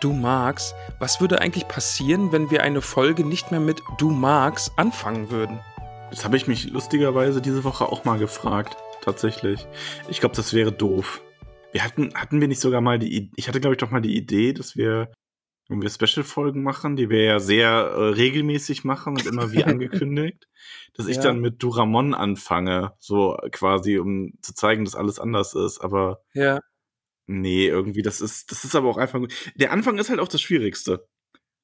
Du magst, was würde eigentlich passieren, wenn wir eine Folge nicht mehr mit Du magst anfangen würden? Das habe ich mich lustigerweise diese Woche auch mal gefragt. Tatsächlich. Ich glaube, das wäre doof. Wir hatten, hatten wir nicht sogar mal die, ich hatte glaube ich doch mal die Idee, dass wir, wenn wir Special-Folgen machen, die wir ja sehr äh, regelmäßig machen und immer wie angekündigt, dass ich Ja. dann mit Duramon anfange, so quasi, um zu zeigen, dass alles anders ist. Aber Ja. Nee, irgendwie, das ist, das ist aber auch einfach gut. Der Anfang ist halt auch das Schwierigste.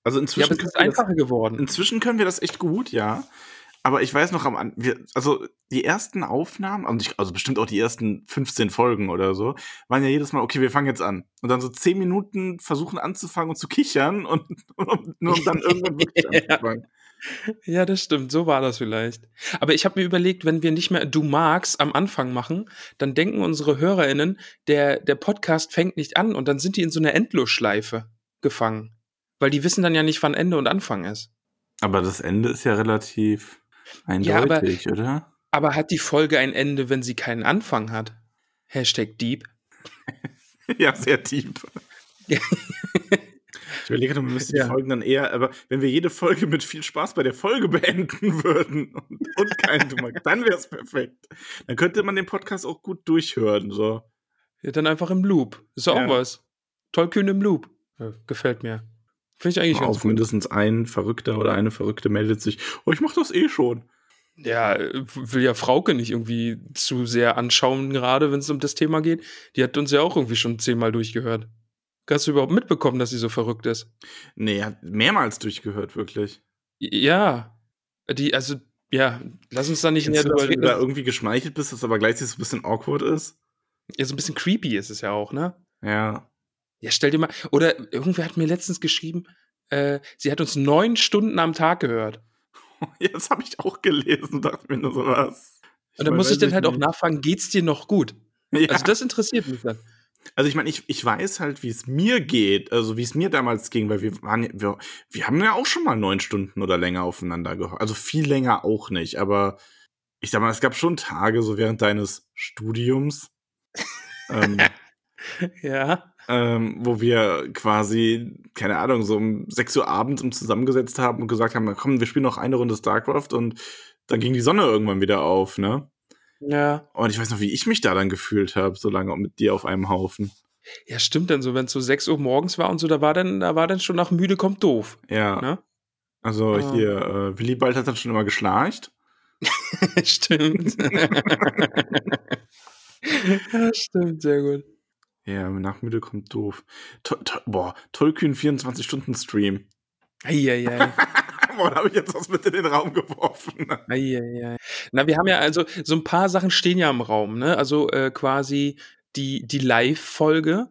Also Ja, inzwischen es ist einfacher geworden. Inzwischen können wir das echt gut, ja. Aber ich weiß noch am An wir, also die ersten Aufnahmen, also, ich, also bestimmt auch die ersten 15 Folgen oder so, waren ja jedes Mal, okay, wir fangen jetzt an. Und dann so 10 Minuten versuchen anzufangen und zu kichern und, und nur um dann irgendwann wirklich Ja. anzufangen. Ja, das stimmt. So war das vielleicht. Aber ich habe mir überlegt, wenn wir nicht mehr Du magst am Anfang machen, dann denken unsere HörerInnen, der, der Podcast fängt nicht an und dann sind die in so einer Endlosschleife gefangen. Weil die wissen dann ja nicht, wann Ende und Anfang ist. Aber das Ende ist ja relativ Ja, aber- eindeutig, oder? Aber hat die Folge ein Ende, wenn sie keinen Anfang hat? Hashtag Deep. Ja, sehr tief. Ich überlege, wir müssten Ja. die Folgen dann eher, aber wenn wir jede Folge mit viel Spaß bei der Folge beenden würden und, und keinen Dummer, dann wäre es perfekt. Dann könnte man den Podcast auch gut durchhören. So. Ja, dann einfach im Loop. Ist auch Ja. was. Tollkühn im Loop. Gefällt mir. Finde ich eigentlich ganz Auf gut. mindestens ein Verrückter oder eine Verrückte meldet sich, oh, ich mach das eh schon. Ja, will ja Frauke nicht irgendwie zu sehr anschauen, gerade wenn es um das Thema geht. Die hat uns ja auch irgendwie schon zehnmal durchgehört. Hast du überhaupt mitbekommen, dass sie so verrückt ist? Nee, hat mehrmals durchgehört, wirklich. Ja. Die, also, ja, lass uns da nicht näher du, dass drüber du da reden. irgendwie geschmeichelt bist, dass aber gleichzeitig so ein bisschen awkward ist? Ja, so ein bisschen creepy ist es ja auch, ne? Ja. Ja, stell dir mal, oder irgendwer hat mir letztens geschrieben, äh, sie hat uns neun Stunden am Tag gehört. Ja, das habe ich auch gelesen, dachte mir nur so was. Und dann muss ich dann halt auch nicht. nachfragen, geht's dir noch gut? Ja. Also das interessiert mich dann. Also ich meine, ich, ich weiß halt, wie es mir geht, also wie es mir damals ging, weil wir waren, wir, wir haben ja auch schon mal neun Stunden oder länger aufeinander gehört. Also viel länger auch nicht, aber ich sag mal, es gab schon Tage, so während deines Studiums, ähm, Ja. ähm, wo wir quasi, keine Ahnung, so um 6 Uhr abends uns zusammengesetzt haben und gesagt haben, komm, wir spielen noch eine Runde StarCraft und dann ging die Sonne irgendwann wieder auf, ne? Ja. Und ich weiß noch, wie ich mich da dann gefühlt habe, so lange mit dir auf einem Haufen. Ja, stimmt dann so, wenn es so 6 Uhr morgens war und so, da war dann, da war dann schon nach müde kommt doof. Ja. Ne? Also Ah. hier, äh, Willibald hat dann schon immer geschlarcht. stimmt. ja, stimmt, sehr gut. Ja, nach müde kommt doof. To to boah, Tollkühn 24-Stunden-Stream. Eieiei. da habe ich jetzt was mit in den Raum geworfen. Eieiei. Na, wir haben ja also, so ein paar Sachen stehen ja im Raum, ne? Also äh, quasi die, die Live-Folge,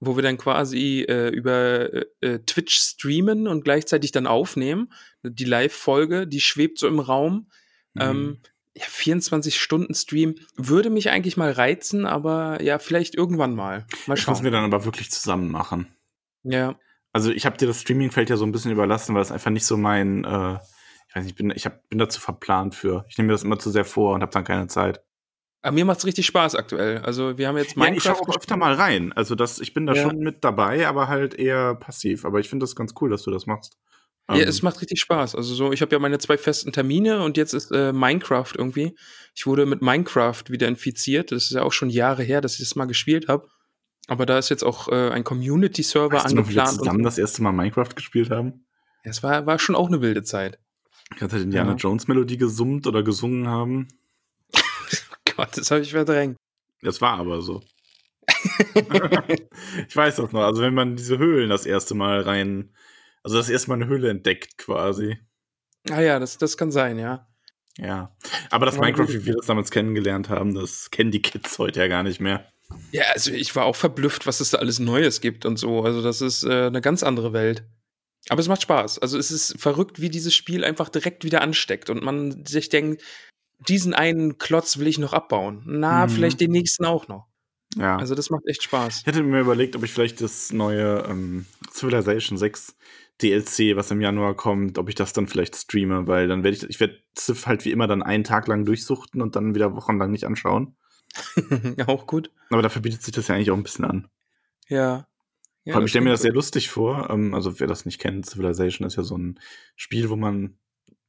wo wir dann quasi äh, über äh, äh, Twitch streamen und gleichzeitig dann aufnehmen. Die Live-Folge, die schwebt so im Raum. Mhm. Ähm, ja, 24-Stunden-Stream würde mich eigentlich mal reizen, aber ja, vielleicht irgendwann mal. Mal Das müssen schauen. wir dann aber wirklich zusammen machen. Ja. Also ich habe dir das Streaming-Feld ja so ein bisschen überlassen, weil es einfach nicht so mein, äh, ich weiß nicht, ich bin, ich hab, bin dazu verplant für. Ich nehme mir das immer zu sehr vor und habe dann keine Zeit. Aber mir macht's richtig Spaß aktuell. Also wir haben jetzt Ja, ich Minecraft. schaue auch öfter mal rein. Also das, ich bin da Ja. schon mit dabei, aber halt eher passiv. Aber ich finde das ganz cool, dass du das machst. Ja, Ähm, es macht richtig Spaß. Also so, ich habe ja meine zwei festen Termine und jetzt ist äh, Minecraft irgendwie. Ich wurde mit Minecraft wieder infiziert. Das ist ja auch schon Jahre her, dass ich das mal gespielt habe. Aber da ist jetzt auch äh, ein Community-Server weißt du noch, wie wir angeplant. zusammen das erste Mal Minecraft gespielt haben? ja, es war, war schon auch eine wilde Zeit. Ich hatte Indiana Ja. Jones Melodie gesummt oder gesungen haben. Gott, das habe ich verdrängt. Das war aber so. ich weiß das noch. Also wenn man diese Höhlen das erste Mal rein, also das erste Mal eine Höhle entdeckt quasi. Ah ja, das, das kann sein, ja. Ja. Aber das Minecraft, wie wir das damals kennengelernt haben, das kennen die Kids heute ja gar nicht mehr. Ja, also ich war auch verblüfft, was es da alles Neues gibt und so. Also das ist äh, eine ganz andere Welt. Aber es macht Spaß. Also es ist verrückt, wie dieses Spiel einfach direkt wieder ansteckt und man sich denkt, diesen einen Klotz will ich noch abbauen. Na, Mhm. vielleicht den nächsten auch noch. Ja. Also das macht echt Spaß. ich hätte mir überlegt, ob ich vielleicht das neue ähm, Civilization 6 DLC, was im Januar kommt, ob ich das dann vielleicht streame, weil dann werde ich, ich werde Civ halt wie immer dann einen Tag lang durchsuchten und dann wieder wochenlang nicht anschauen. auch gut. Aber dafür bietet sich das ja eigentlich auch ein bisschen an. Ja. ja ich stelle mir das sehr stimmt. lustig vor. Ähm, also, wer das nicht kennt, Civilization ist ja so ein Spiel, wo man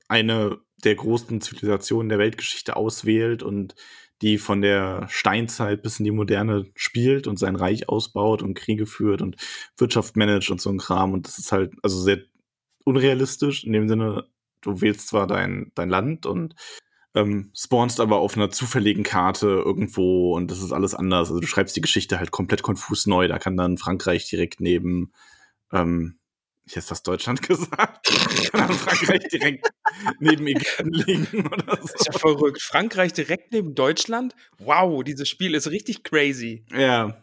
eine der großen Zivilisationen der Weltgeschichte auswählt und die von der Steinzeit bis in die Moderne spielt und sein Reich ausbaut und Kriege führt und Wirtschaft managt und so ein Kram. Und das ist halt also sehr unrealistisch in dem Sinne, du wählst zwar dein, dein Land und ähm, spawnst aber auf einer zufälligen Karte irgendwo und das ist alles anders. Also du schreibst die Geschichte halt komplett konfus neu. Da kann dann Frankreich direkt neben, ähm, ich hätte fast Deutschland gesagt, kann dann Frankreich direkt neben Ägypten liegen oder Das ist ja so. verrückt. Frankreich direkt neben Deutschland? Wow, dieses Spiel ist richtig crazy. Ja.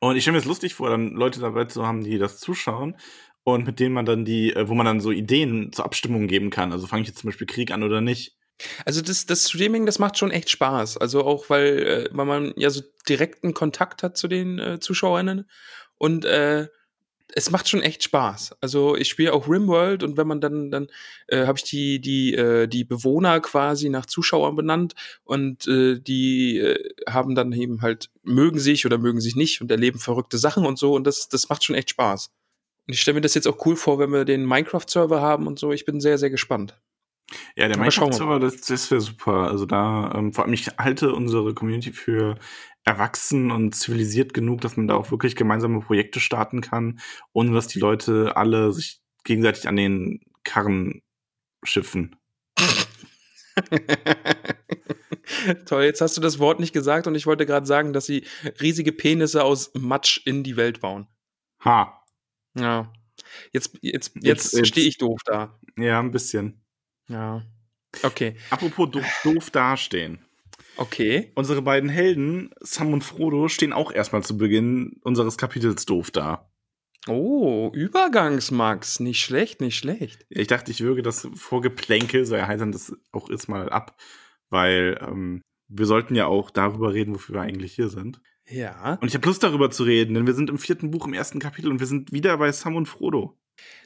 Und ich stelle mir das lustig vor, dann Leute dabei zu haben, die das zuschauen und mit denen man dann die, äh, wo man dann so Ideen zur Abstimmung geben kann. Also fange ich jetzt zum Beispiel Krieg an oder nicht? Also das, das Streaming, das macht schon echt Spaß. Also auch, weil, äh, weil man ja so direkten Kontakt hat zu den äh, ZuschauerInnen. Und äh, es macht schon echt Spaß. Also ich spiele auch Rimworld und wenn man dann, dann äh, habe ich die, die, äh, die Bewohner quasi nach Zuschauern benannt und äh, die äh, haben dann eben halt, mögen sich oder mögen sich nicht und erleben verrückte Sachen und so und das, das macht schon echt Spaß. Und ich stelle mir das jetzt auch cool vor, wenn wir den Minecraft-Server haben und so. Ich bin sehr, sehr gespannt. Ja, der Minecraft-Server, das, das wäre super. Also da, ähm, vor allem, ich halte unsere Community für erwachsen und zivilisiert genug, dass man da auch wirklich gemeinsame Projekte starten kann, ohne dass die Leute alle sich gegenseitig an den Karren schiffen. Toll, jetzt hast du das Wort nicht gesagt und ich wollte gerade sagen, dass sie riesige Penisse aus Matsch in die Welt bauen. Ha. Ja. Jetzt, Jetzt- jetzt, jetzt- stehe ich doof da. Ja, ein bisschen. Ja. Okay. Apropos do doof dastehen. Okay. Unsere beiden Helden, Sam und Frodo, stehen auch erstmal zu Beginn unseres Kapitels doof da. Oh, Übergangsmax. Nicht schlecht, nicht schlecht. Ich dachte, ich würge das Vorgeplänkel, so erheitern das auch jetzt mal ab, weil ähm, wir sollten ja auch darüber reden, wofür wir eigentlich hier sind. Ja. Und ich habe Lust darüber zu reden, denn wir sind im vierten Buch im ersten Kapitel und wir sind wieder bei Sam und Frodo.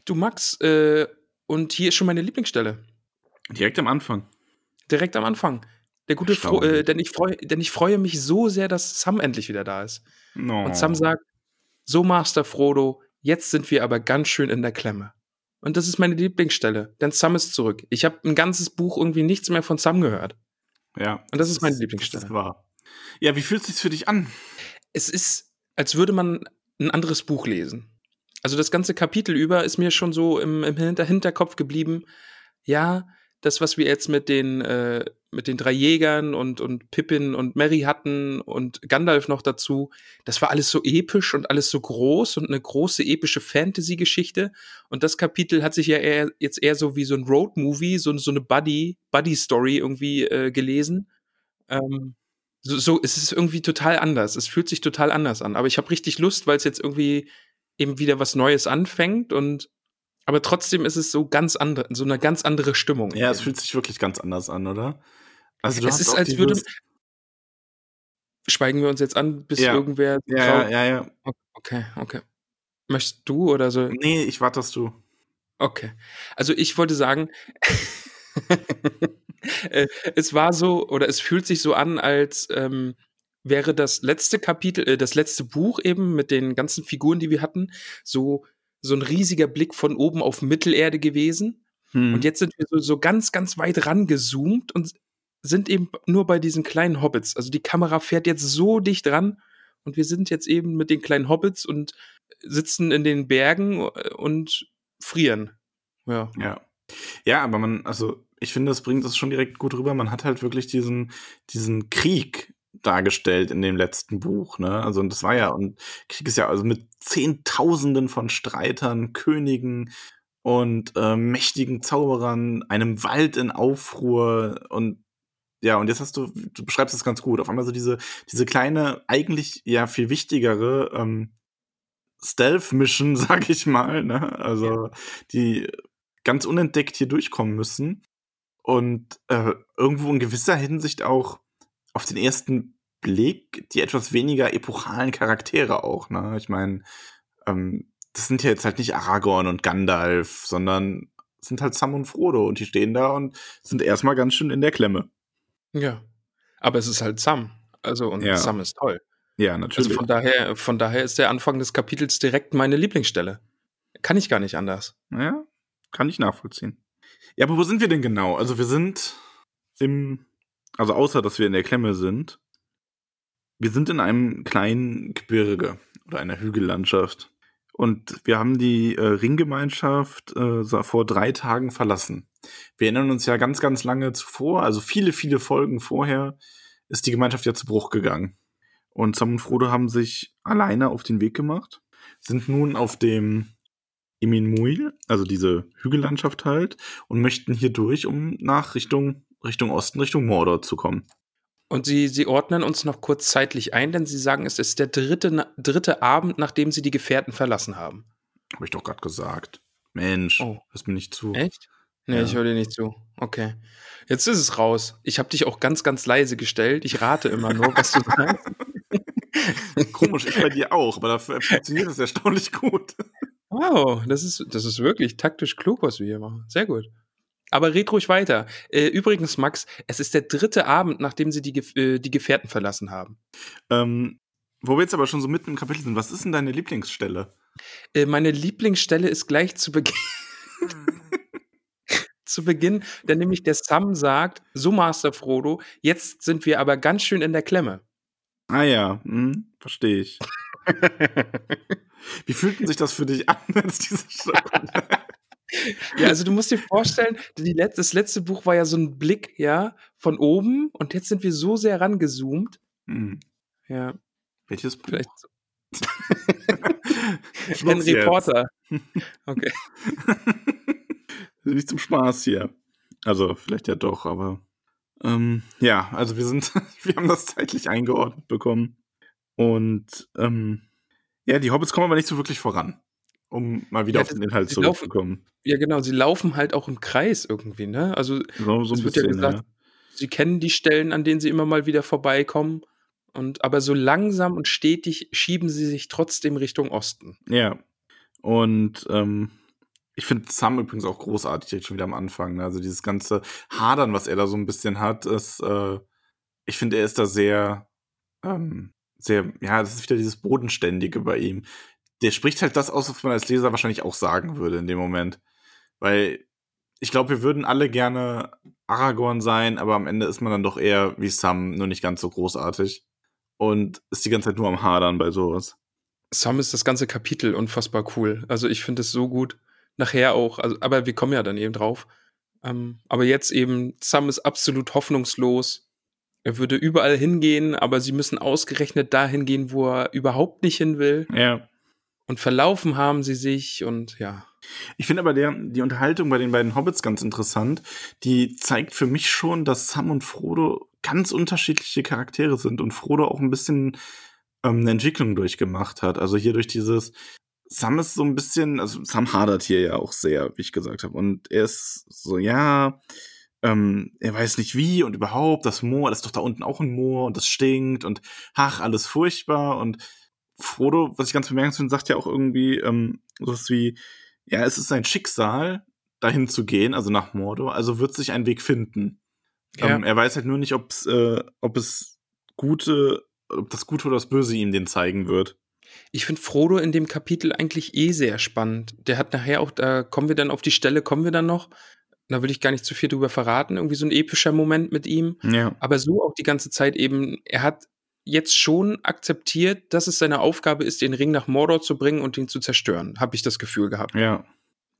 Du, Max, äh, und hier ist schon meine Lieblingsstelle. Direkt am Anfang. Direkt am Anfang. Der gute Fro äh, denn, ich freu, denn ich freue mich so sehr, dass Sam endlich wieder da ist. No. Und Sam sagt: So, Master Frodo, jetzt sind wir aber ganz schön in der Klemme. Und das ist meine Lieblingsstelle, denn Sam ist zurück. Ich habe ein ganzes Buch irgendwie nichts mehr von Sam gehört. Ja. Und das ist meine Lieblingsstelle. Das ist wahr. Ja, wie fühlt es sich für dich an? Es ist, als würde man ein anderes Buch lesen. Also das ganze Kapitel über ist mir schon so im, im Hinter Hinterkopf geblieben. Ja, das, was wir jetzt mit den, äh, mit den drei Jägern und, und Pippin und Merry hatten und Gandalf noch dazu, das war alles so episch und alles so groß und eine große epische Fantasy-Geschichte. Und das Kapitel hat sich ja eher, jetzt eher so wie so ein Road-Movie, so, so eine Buddy, Buddy-Story irgendwie äh, gelesen. Ähm, so, so, es ist irgendwie total anders. Es fühlt sich total anders an. Aber ich habe richtig Lust, weil es jetzt irgendwie eben wieder was Neues anfängt und aber trotzdem ist es so ganz andere, so eine ganz andere Stimmung. Ja, es fühlt sich wirklich ganz anders an, oder? Also Es ist, als würde- Schweigen wir uns jetzt an, bis Ja. irgendwer. Ja, ja, ja, ja. Okay, okay. Möchtest du oder so? Nee, ich warte, dass du. Okay. Also ich wollte sagen, äh, es war so, oder es fühlt sich so an, als ähm, wäre das letzte Kapitel, äh, das letzte Buch eben mit den ganzen Figuren, die wir hatten, so, so ein riesiger Blick von oben auf Mittelerde gewesen. Hm. Und jetzt sind wir so, so ganz, ganz weit rangezoomt und sind eben nur bei diesen kleinen Hobbits. Also die Kamera fährt jetzt so dicht ran und wir sind jetzt eben mit den kleinen Hobbits und sitzen in den Bergen und frieren. Ja. Ja. Ja, aber man, also ich finde, das bringt das schon direkt gut rüber. Man hat halt wirklich diesen, diesen Krieg, dargestellt in dem letzten Buch, ne? Also, und das war ja, und Krieg ist ja also mit Zehntausenden von Streitern, Königen und äh, mächtigen Zauberern, einem Wald in Aufruhr und ja, und jetzt hast du, du beschreibst es ganz gut, auf einmal so diese, diese kleine, eigentlich ja viel wichtigere ähm, Stealth-Mission, sag ich mal, ne? Also, ja. die ganz unentdeckt hier durchkommen müssen und äh, irgendwo in gewisser Hinsicht auch auf den ersten Blick die etwas weniger epochalen Charaktere auch. Ne? Ich meine, ähm, das sind ja jetzt halt nicht Aragorn und Gandalf, sondern sind halt Sam und Frodo und die stehen da und sind erstmal ganz schön in der Klemme. Ja, aber es ist halt Sam. Also und ja. Sam ist toll. Ja, natürlich. Also von daher, von daher ist der Anfang des Kapitels direkt meine Lieblingsstelle. Kann ich gar nicht anders. Ja, kann ich nachvollziehen. Ja, aber wo sind wir denn genau? Also wir sind im, also außer dass wir in der Klemme sind, wir sind in einem kleinen Gebirge oder einer Hügellandschaft. Und wir haben die äh, Ringgemeinschaft äh, vor drei Tagen verlassen. Wir erinnern uns ja ganz, ganz lange zuvor, also viele, viele Folgen vorher, ist die Gemeinschaft ja zu Bruch gegangen. Und Sam und Frodo haben sich alleine auf den Weg gemacht, sind nun auf dem Iminmuil, also diese Hügellandschaft halt, und möchten hier durch, um nach Richtung, Richtung Osten, Richtung Mordor zu kommen. Und sie, sie ordnen uns noch kurz zeitlich ein, denn sie sagen, es ist der dritte, dritte Abend, nachdem sie die Gefährten verlassen haben. Habe ich doch gerade gesagt. Mensch, oh. hörst mir nicht zu. Echt? Nee, ja. ich höre dir nicht zu. Okay. Jetzt ist es raus. Ich habe dich auch ganz, ganz leise gestellt. Ich rate immer nur, was du sagst. Komisch, ich bei dir auch, aber dafür funktioniert das erstaunlich gut. Wow, das ist, das ist wirklich taktisch klug, was wir hier machen. Sehr gut. Aber red ruhig weiter. Äh, übrigens, Max, es ist der dritte Abend, nachdem sie die, äh, die Gefährten verlassen haben. Ähm, wo wir jetzt aber schon so mitten im Kapitel sind, was ist denn deine Lieblingsstelle? Äh, meine Lieblingsstelle ist gleich zu Beginn. zu Beginn, denn nämlich der Sam sagt, so Master Frodo, jetzt sind wir aber ganz schön in der Klemme. Ah ja, hm, verstehe ich. Wie fühlt sich das für dich an, als diese Ja, also du musst dir vorstellen, die Let das letzte Buch war ja so ein Blick, ja, von oben und jetzt sind wir so sehr rangezoomt. Hm. Ja. Welches Buch? Vielleicht so. ein Reporter. Okay. Nicht zum Spaß hier. Also, vielleicht ja doch, aber ähm, ja, also wir sind, wir haben das zeitlich eingeordnet bekommen. Und ähm, ja, die Hobbits kommen aber nicht so wirklich voran, um mal wieder ja, auf den Inhalt zurückzukommen. ja, genau, sie laufen halt auch im Kreis irgendwie, ne? Also genau, so ein bisschen, ja gesagt, ja. sie kennen die Stellen, an denen sie immer mal wieder vorbeikommen. Und aber so langsam und stetig schieben sie sich trotzdem Richtung Osten. Ja. Und ähm, ich finde Sam übrigens auch großartig jetzt schon wieder am Anfang. Ne? Also dieses ganze Hadern, was er da so ein bisschen hat, ist, äh, ich finde, er ist da sehr, ähm, sehr, ja, das ist wieder dieses Bodenständige bei ihm. Der spricht halt das aus, was man als Leser wahrscheinlich auch sagen würde in dem Moment. Weil ich glaube, wir würden alle gerne Aragorn sein, aber am Ende ist man dann doch eher wie Sam, nur nicht ganz so großartig. Und ist die ganze Zeit nur am Hadern bei sowas. Sam ist das ganze Kapitel unfassbar cool. Also ich finde es so gut nachher auch, also, aber wir kommen ja dann eben drauf. Ähm, aber jetzt eben, Sam ist absolut hoffnungslos. Er würde überall hingehen, aber sie müssen ausgerechnet dahin gehen, wo er überhaupt nicht hin will. Ja. Und verlaufen haben sie sich und ja. Ich finde aber der, die Unterhaltung bei den beiden Hobbits ganz interessant. Die zeigt für mich schon, dass Sam und Frodo ganz unterschiedliche Charaktere sind und Frodo auch ein bisschen ähm, eine Entwicklung durchgemacht hat. Also hier durch dieses, Sam ist so ein bisschen, also Sam hadert hier ja auch sehr, wie ich gesagt habe. Und er ist so, ja, ähm, er weiß nicht wie und überhaupt, das Moor, das ist doch da unten auch ein Moor und das stinkt und ach, alles furchtbar. Und Frodo, was ich ganz bemerkenswert finde, sagt ja auch irgendwie ähm, sowas wie, ja, es ist sein Schicksal, dahin zu gehen, also nach Mordor, also wird sich ein Weg finden. Ja. Ähm, er weiß halt nur nicht, ob's, äh, ob es gute, ob das Gute oder das Böse ihm den zeigen wird. Ich finde Frodo in dem Kapitel eigentlich eh sehr spannend. Der hat nachher auch, da kommen wir dann auf die Stelle, kommen wir dann noch. Da will ich gar nicht zu viel drüber verraten. Irgendwie so ein epischer Moment mit ihm. Ja. Aber so auch die ganze Zeit eben, er hat jetzt schon akzeptiert, dass es seine Aufgabe ist, den Ring nach Mordor zu bringen und ihn zu zerstören. Habe ich das Gefühl gehabt. Ja.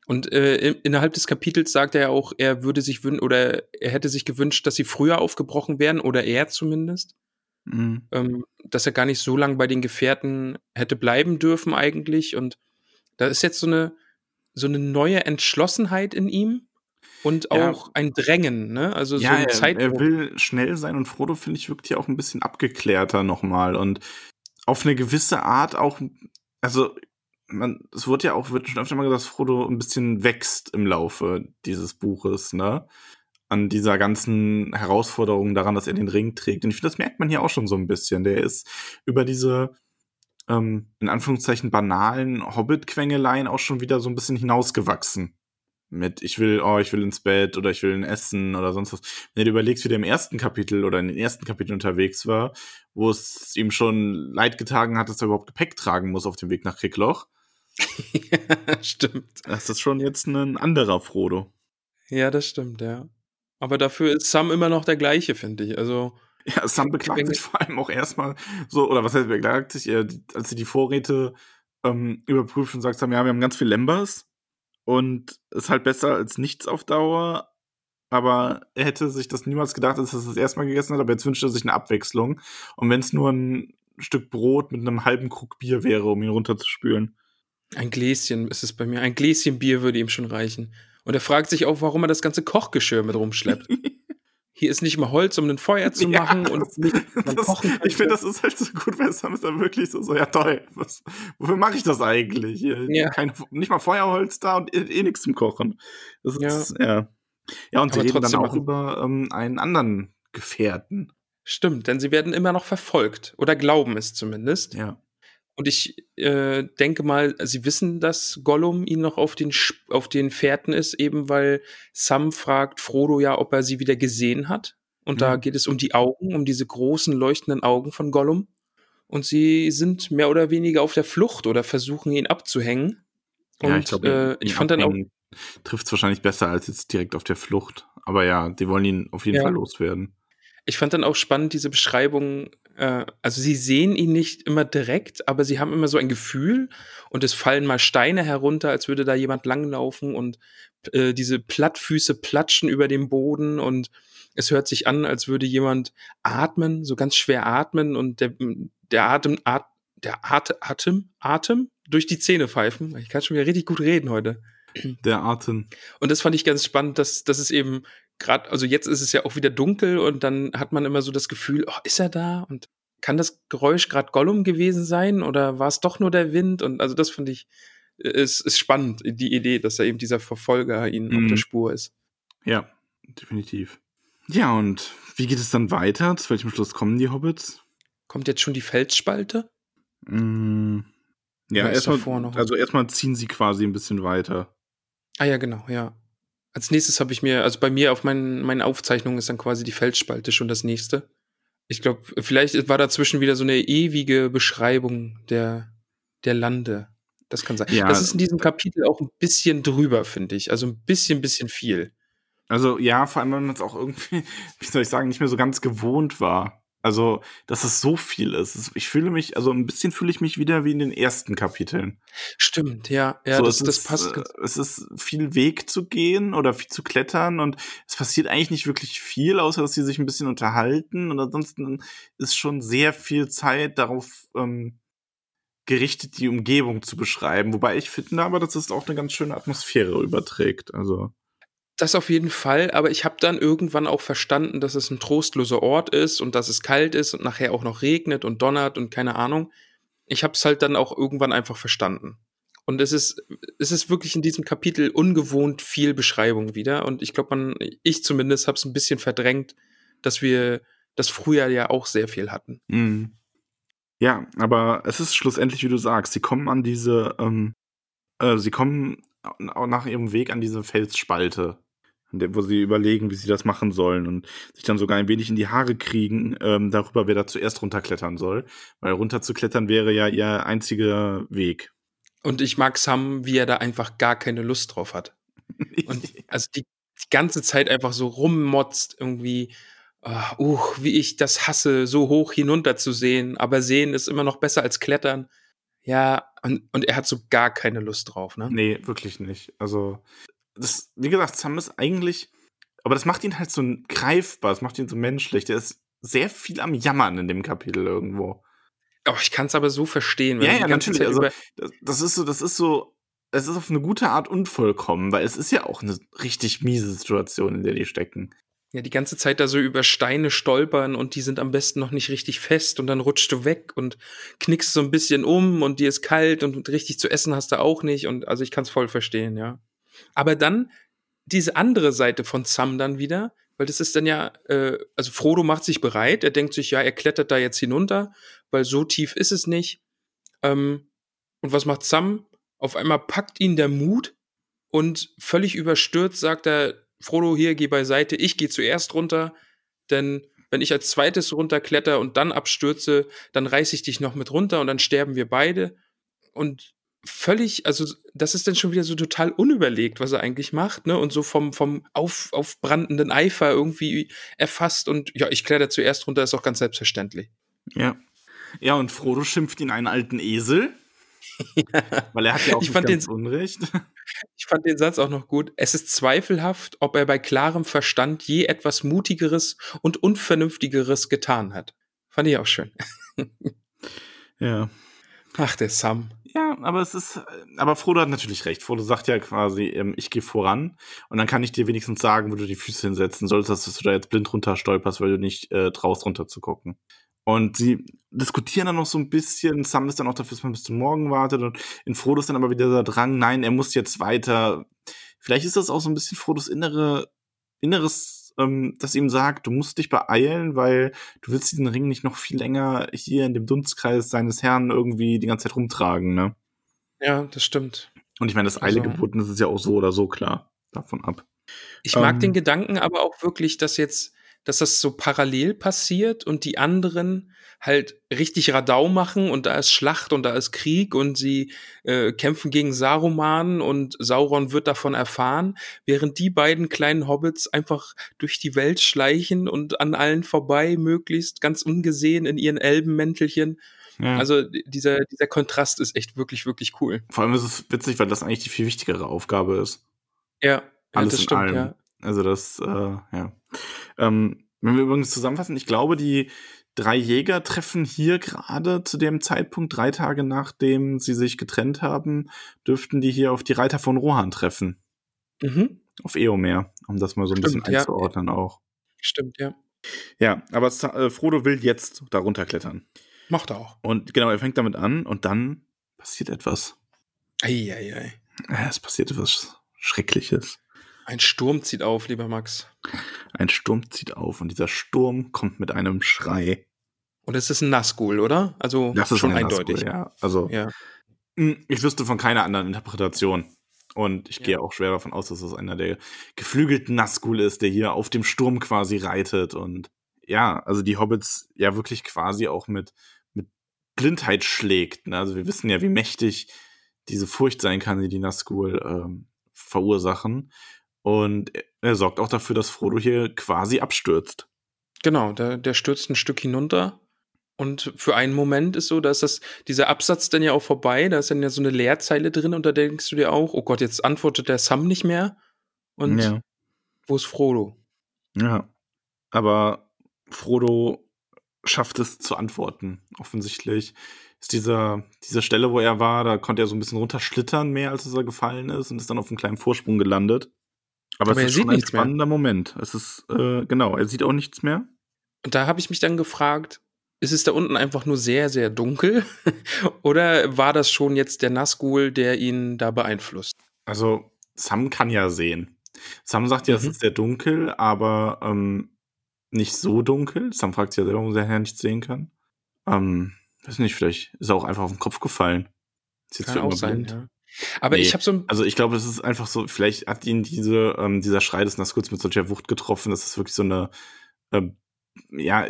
Und äh, innerhalb des Kapitels sagt er auch, er würde sich wünschen oder er hätte sich gewünscht, dass sie früher aufgebrochen wären oder er zumindest. mhm. ähm, dass er gar nicht so lange bei den Gefährten hätte bleiben dürfen eigentlich. Und da ist jetzt so eine, so eine neue Entschlossenheit in ihm und auch ja. ein Drängen, ne? Also ja, so ein Zeit. Er, er will schnell sein und Frodo, finde ich, wirkt hier auch ein bisschen abgeklärter nochmal und auf eine gewisse Art auch, also man, es wird ja auch, wird schon öfter mal gesagt, dass Frodo ein bisschen wächst im Laufe dieses Buches, ne? An dieser ganzen Herausforderung daran, dass er den Ring trägt. Und ich finde, das merkt man hier auch schon so ein bisschen. Der ist über diese, ähm, in Anführungszeichen, banalen Hobbit-Quengeleien auch schon wieder so ein bisschen hinausgewachsen. Mit, ich will, oh, ich will ins Bett oder ich will ein Essen oder sonst was. Wenn du überlegst, wie der im ersten Kapitel oder in den ersten Kapiteln unterwegs war, wo es ihm schon leid getragen hat, dass er überhaupt Gepäck tragen muss auf dem Weg nach Krickloch stimmt. Das ist schon jetzt ein anderer Frodo. Ja, das stimmt, ja. Aber dafür ist Sam immer noch der gleiche, finde ich. Also. Ja, Sam beklagt sich vor allem auch erstmal so, oder was heißt beklagt sich, als sie die Vorräte ähm, überprüft und sagt, ja, wir haben ganz viel Lembers und ist halt besser als nichts auf Dauer. Aber er hätte sich das niemals gedacht, dass er das erstmal gegessen hat, aber jetzt wünscht er sich eine Abwechslung. Und wenn es nur ein Stück Brot mit einem halben Krug Bier wäre, um ihn runterzuspülen. Ein Gläschen ist es bei mir. Ein Gläschen Bier würde ihm schon reichen. Und er fragt sich auch, warum er das ganze Kochgeschirr mit rumschleppt. Hier ist nicht mal Holz, um ein Feuer zu machen ja, und nicht das, kochen Ich finde, das ist halt so gut, weil Sam ist da wirklich so, so ja toll, was, wofür mache ich das eigentlich? Ja. Kein, nicht mal Feuerholz da und eh, eh nichts zum Kochen. Das ist, ja. ja. Ja, und sie reden dann auch über ähm, einen anderen Gefährten. Stimmt, denn sie werden immer noch verfolgt oder glauben es zumindest. Ja. Und ich äh, denke mal, sie wissen, dass Gollum ihn noch auf den, auf den Fährten ist, eben weil Sam fragt Frodo ja, ob er sie wieder gesehen hat. Und mhm. da geht es um die Augen, um diese großen leuchtenden Augen von Gollum. Und sie sind mehr oder weniger auf der Flucht oder versuchen ihn abzuhängen. Und ja, ich, glaub, äh, ich fand dann auch. Trifft es wahrscheinlich besser als jetzt direkt auf der Flucht. Aber ja, die wollen ihn auf jeden ja. Fall loswerden. Ich fand dann auch spannend diese Beschreibung, äh, also sie sehen ihn nicht immer direkt, aber sie haben immer so ein Gefühl und es fallen mal Steine herunter, als würde da jemand langlaufen und äh, diese Plattfüße platschen über dem Boden und es hört sich an, als würde jemand atmen, so ganz schwer atmen und der, der Atem, at, der Atem, Atem durch die Zähne pfeifen. Ich kann schon wieder richtig gut reden heute. Der Atem. Und das fand ich ganz spannend, dass, dass es eben gerade, also jetzt ist es ja auch wieder dunkel und dann hat man immer so das Gefühl, oh, ist er da? Und kann das Geräusch gerade Gollum gewesen sein oder war es doch nur der Wind? Und also das finde ich, äh, ist, ist spannend, die Idee, dass er eben dieser Verfolger ihnen mhm. auf der Spur ist. Ja, definitiv. Ja, und wie geht es dann weiter? Zu welchem Schluss kommen die Hobbits? Kommt jetzt schon die Felsspalte? Mm, ja, erstmal, also erstmal ziehen sie quasi ein bisschen weiter. Ah ja, genau, ja. Als nächstes habe ich mir, also bei mir auf meinen, meinen Aufzeichnungen ist dann quasi die Felsspalte schon das nächste. Ich glaube, vielleicht war dazwischen wieder so eine ewige Beschreibung der, der Lande. Das kann sein. Ja. Das ist in diesem Kapitel auch ein bisschen drüber, finde ich. Also ein bisschen, bisschen viel. Also ja, vor allem, wenn man es auch irgendwie, wie soll ich sagen, nicht mehr so ganz gewohnt war. Also, dass es so viel ist. Ich fühle mich, also ein bisschen fühle ich mich wieder wie in den ersten Kapiteln. Stimmt, ja, ja, so, das, das ist, passt. Äh, es ist viel Weg zu gehen oder viel zu klettern und es passiert eigentlich nicht wirklich viel, außer dass sie sich ein bisschen unterhalten und ansonsten ist schon sehr viel Zeit darauf ähm, gerichtet, die Umgebung zu beschreiben. Wobei ich finde aber, dass es auch eine ganz schöne Atmosphäre überträgt. Also. Das auf jeden Fall, aber ich habe dann irgendwann auch verstanden, dass es ein trostloser Ort ist und dass es kalt ist und nachher auch noch regnet und donnert und keine Ahnung. Ich habe es halt dann auch irgendwann einfach verstanden. Und es ist, es ist wirklich in diesem Kapitel ungewohnt viel Beschreibung wieder. Und ich glaube, man, ich zumindest habe es ein bisschen verdrängt, dass wir das Frühjahr ja auch sehr viel hatten. Mhm. Ja, aber es ist schlussendlich, wie du sagst, sie kommen an diese, ähm, äh, sie kommen nach ihrem Weg an diese Felsspalte wo sie überlegen, wie sie das machen sollen und sich dann sogar ein wenig in die Haare kriegen ähm, darüber, wer da zuerst runterklettern soll. Weil runterzuklettern wäre ja ihr einziger Weg. Und ich mag Sam, wie er da einfach gar keine Lust drauf hat. Und also die, die ganze Zeit einfach so rummotzt, irgendwie, uh, uh, wie ich das hasse, so hoch hinunter zu sehen, aber sehen ist immer noch besser als klettern. Ja, und, und er hat so gar keine Lust drauf, ne? Nee, wirklich nicht. Also, das, wie gesagt, Sam ist eigentlich, aber das macht ihn halt so greifbar, das macht ihn so menschlich. Der ist sehr viel am Jammern in dem Kapitel irgendwo. Oh, ich kann es aber so verstehen. Ja, ja, natürlich. Also, das, das ist so, das ist so, es ist auf eine gute Art unvollkommen, weil es ist ja auch eine richtig miese Situation, in der die stecken. Ja, die ganze Zeit da so über Steine stolpern und die sind am besten noch nicht richtig fest und dann rutschst du weg und knickst so ein bisschen um und dir ist kalt und richtig zu essen hast du auch nicht und also ich kann es voll verstehen, ja. Aber dann diese andere Seite von Sam dann wieder, weil das ist dann ja, äh, also Frodo macht sich bereit, er denkt sich, ja, er klettert da jetzt hinunter, weil so tief ist es nicht. Ähm, und was macht Sam? Auf einmal packt ihn der Mut und völlig überstürzt sagt er, Frodo, hier, geh beiseite, ich gehe zuerst runter, denn wenn ich als zweites runterkletter und dann abstürze, dann reiße ich dich noch mit runter und dann sterben wir beide. Und völlig, also das ist dann schon wieder so total unüberlegt, was er eigentlich macht, ne? Und so vom, vom auf, aufbrandenden Eifer irgendwie erfasst und ja, ich kletter zuerst runter, ist auch ganz selbstverständlich. Ja. Ja, und Frodo schimpft ihn einen alten Esel. Weil er hat ja auch ich fand den, Unrecht. Ich fand den Satz auch noch gut. Es ist zweifelhaft, ob er bei klarem Verstand je etwas Mutigeres und Unvernünftigeres getan hat. Fand ich auch schön. ja. Ach, der Sam. Ja, aber es ist, aber Frodo hat natürlich recht. Frodo sagt ja quasi, ähm, ich gehe voran und dann kann ich dir wenigstens sagen, wo du die Füße hinsetzen sollst, dass du da jetzt blind runter stolperst, weil du nicht äh, traust, runter zu gucken. Und sie diskutieren dann noch so ein bisschen. Sam ist dann auch dafür, dass man bis zum Morgen wartet. Und in Frodo ist dann aber wieder der Drang, nein, er muss jetzt weiter. Vielleicht ist das auch so ein bisschen Frodos innere, inneres, ähm, das ihm sagt, du musst dich beeilen, weil du willst diesen Ring nicht noch viel länger hier in dem Dunstkreis seines Herrn irgendwie die ganze Zeit rumtragen, ne? Ja, das stimmt. Und ich meine, das Eile also, geboten ist ja auch so oder so klar davon ab. Ich mag ähm, den Gedanken aber auch wirklich, dass jetzt dass das so parallel passiert und die anderen halt richtig Radau machen und da ist Schlacht und da ist Krieg und sie äh, kämpfen gegen Saruman und Sauron wird davon erfahren, während die beiden kleinen Hobbits einfach durch die Welt schleichen und an allen vorbei, möglichst ganz ungesehen in ihren Elbenmäntelchen. Ja. Also dieser, dieser Kontrast ist echt wirklich, wirklich cool. Vor allem ist es witzig, weil das eigentlich die viel wichtigere Aufgabe ist. Ja, alles das in stimmt, allem. ja. Also das, äh, ja. Ähm, wenn wir übrigens zusammenfassen, ich glaube, die drei Jäger treffen hier gerade zu dem Zeitpunkt, drei Tage nachdem sie sich getrennt haben, dürften die hier auf die Reiter von Rohan treffen. Mhm. Auf Eomer, um das mal so ein Stimmt, bisschen ja. einzuordnen auch. Stimmt, ja. Ja, aber äh, Frodo will jetzt da runterklettern. Macht er auch. Und genau, er fängt damit an und dann passiert etwas. Eieiei. Ja, es passiert etwas Schreckliches. Ein Sturm zieht auf, lieber Max. Ein Sturm zieht auf und dieser Sturm kommt mit einem Schrei. Und es ist ein Nazgul, oder? Also Das ist schon ein eindeutig. Nazgul, ja. Also Ja. mh, ich wüsste von keiner anderen Interpretation. Und ich Ja. gehe auch schwer davon aus, dass es einer der geflügelten Nazgul ist, der hier auf dem Sturm quasi reitet. Und ja, also die Hobbits ja wirklich quasi auch mit, mit Blindheit schlägt. Ne? Also wir wissen ja, wie mächtig diese Furcht sein kann, die die Nazgul ähm, verursachen. Und er- er sorgt auch dafür, dass Frodo hier quasi abstürzt. Genau, der, der stürzt ein Stück hinunter. Und für einen Moment ist so, dass das, dieser Absatz dann ja auch vorbei, da ist dann ja so eine Leerzeile drin und da denkst du dir auch, oh Gott, jetzt antwortet der Sam nicht mehr. Und Ja. wo ist Frodo? Ja. Aber Frodo schafft es zu antworten. Offensichtlich ist dieser, diese Stelle, wo er war, da konnte er so ein bisschen runterschlittern, mehr als dass er gefallen ist und ist dann auf einem kleinen Vorsprung gelandet. Aber, Aber es er ist sieht schon ein nichts mehr. spannender Moment. Es ist, äh, genau, er sieht auch nichts mehr. Und da habe ich mich dann gefragt, ist es da unten einfach nur sehr, sehr dunkel? Oder war das schon jetzt der Nazgul, der ihn da beeinflusst? Also, Sam kann ja sehen. Sam sagt ja, es Mhm. ist sehr dunkel, aber ähm, nicht so dunkel. Sam fragt sich ja selber, warum Herr nicht sehen kann. Ähm, weiß nicht, vielleicht ist er auch einfach auf den Kopf gefallen. Ist jetzt Kann auch sein, blind. ja. Aber Nee, ich habe so ein Also ich glaube, es ist einfach so, vielleicht hat ihn diese, ähm, dieser Schrei des Nazguls mit solcher Wucht getroffen, dass es wirklich so eine, ähm, ja,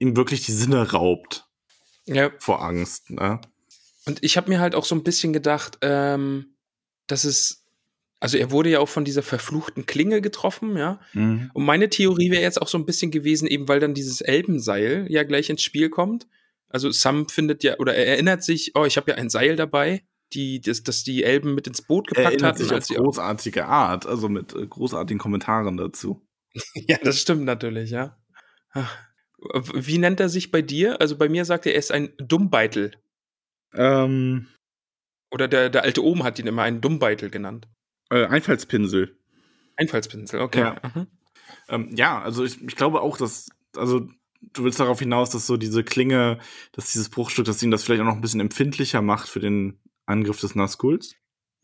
ihm wirklich die Sinne raubt ja, vor Angst. Ne? Und ich habe mir halt auch so ein bisschen gedacht, ähm, dass es, also er wurde ja auch von dieser verfluchten Klinge getroffen, ja. Mhm. Und meine Theorie wäre jetzt auch so ein bisschen gewesen, eben weil dann dieses Elbenseil ja gleich ins Spiel kommt. Also Sam findet ja, oder er erinnert sich, oh, ich habe ja ein Seil dabei, die, das, das die Elben mit ins Boot gepackt erinnert hatten. sich auf als sie- großartige Art, also mit äh, großartigen Kommentaren dazu. ja, das stimmt natürlich, ja. Ach. Wie nennt er sich bei dir? Also bei mir sagt er, er ist ein Dummbeitel. Ähm, Oder der, der alte Ohm hat ihn immer einen Dummbeitel genannt. äh, Einfallspinsel. Einfallspinsel, okay. Ja. Mhm. Ähm, ja, also ich, ich glaube auch, dass, also du willst darauf hinaus, dass so diese Klinge, dass dieses Bruchstück, dass ihn das vielleicht auch noch ein bisschen empfindlicher macht für den Angriff des Nazguls.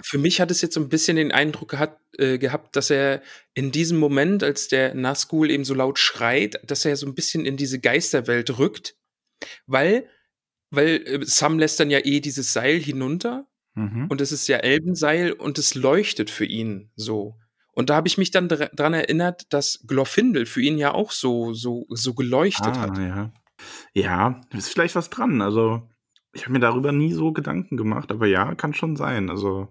Für mich hat es jetzt so ein bisschen den Eindruck gehabt, äh, gehabt, dass er in diesem Moment, als der Nazgul eben so laut schreit, dass er so ein bisschen in diese Geisterwelt rückt, weil, weil äh, Sam lässt dann ja eh dieses Seil hinunter Mhm. und es ist ja Elbenseil und es leuchtet für ihn so. Und da habe ich mich dann dra- dran erinnert, dass Glorfindel für ihn ja auch so, so, so geleuchtet ah, hat. ja. Ja, ist vielleicht was dran. Also, ich habe mir darüber nie so Gedanken gemacht, aber ja, kann schon sein. Also,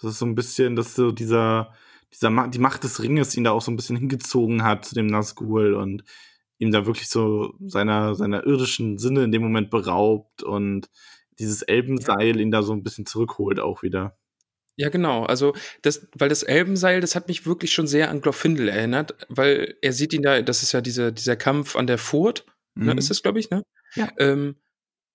das ist so ein bisschen, dass so dieser, dieser Ma die Macht des Ringes ihn da auch so ein bisschen hingezogen hat zu dem Nazgul und ihm da wirklich so seiner, seiner irdischen Sinne in dem Moment beraubt und dieses Elbenseil ihn da so ein bisschen zurückholt auch wieder. Ja, genau. Also, das, weil das Elbenseil, das hat mich wirklich schon sehr an Glorfindel erinnert, weil er sieht ihn da, das ist ja dieser, dieser Kampf an der Furt, ne, Mhm. ist das, glaube ich, ne? Ja. Ähm,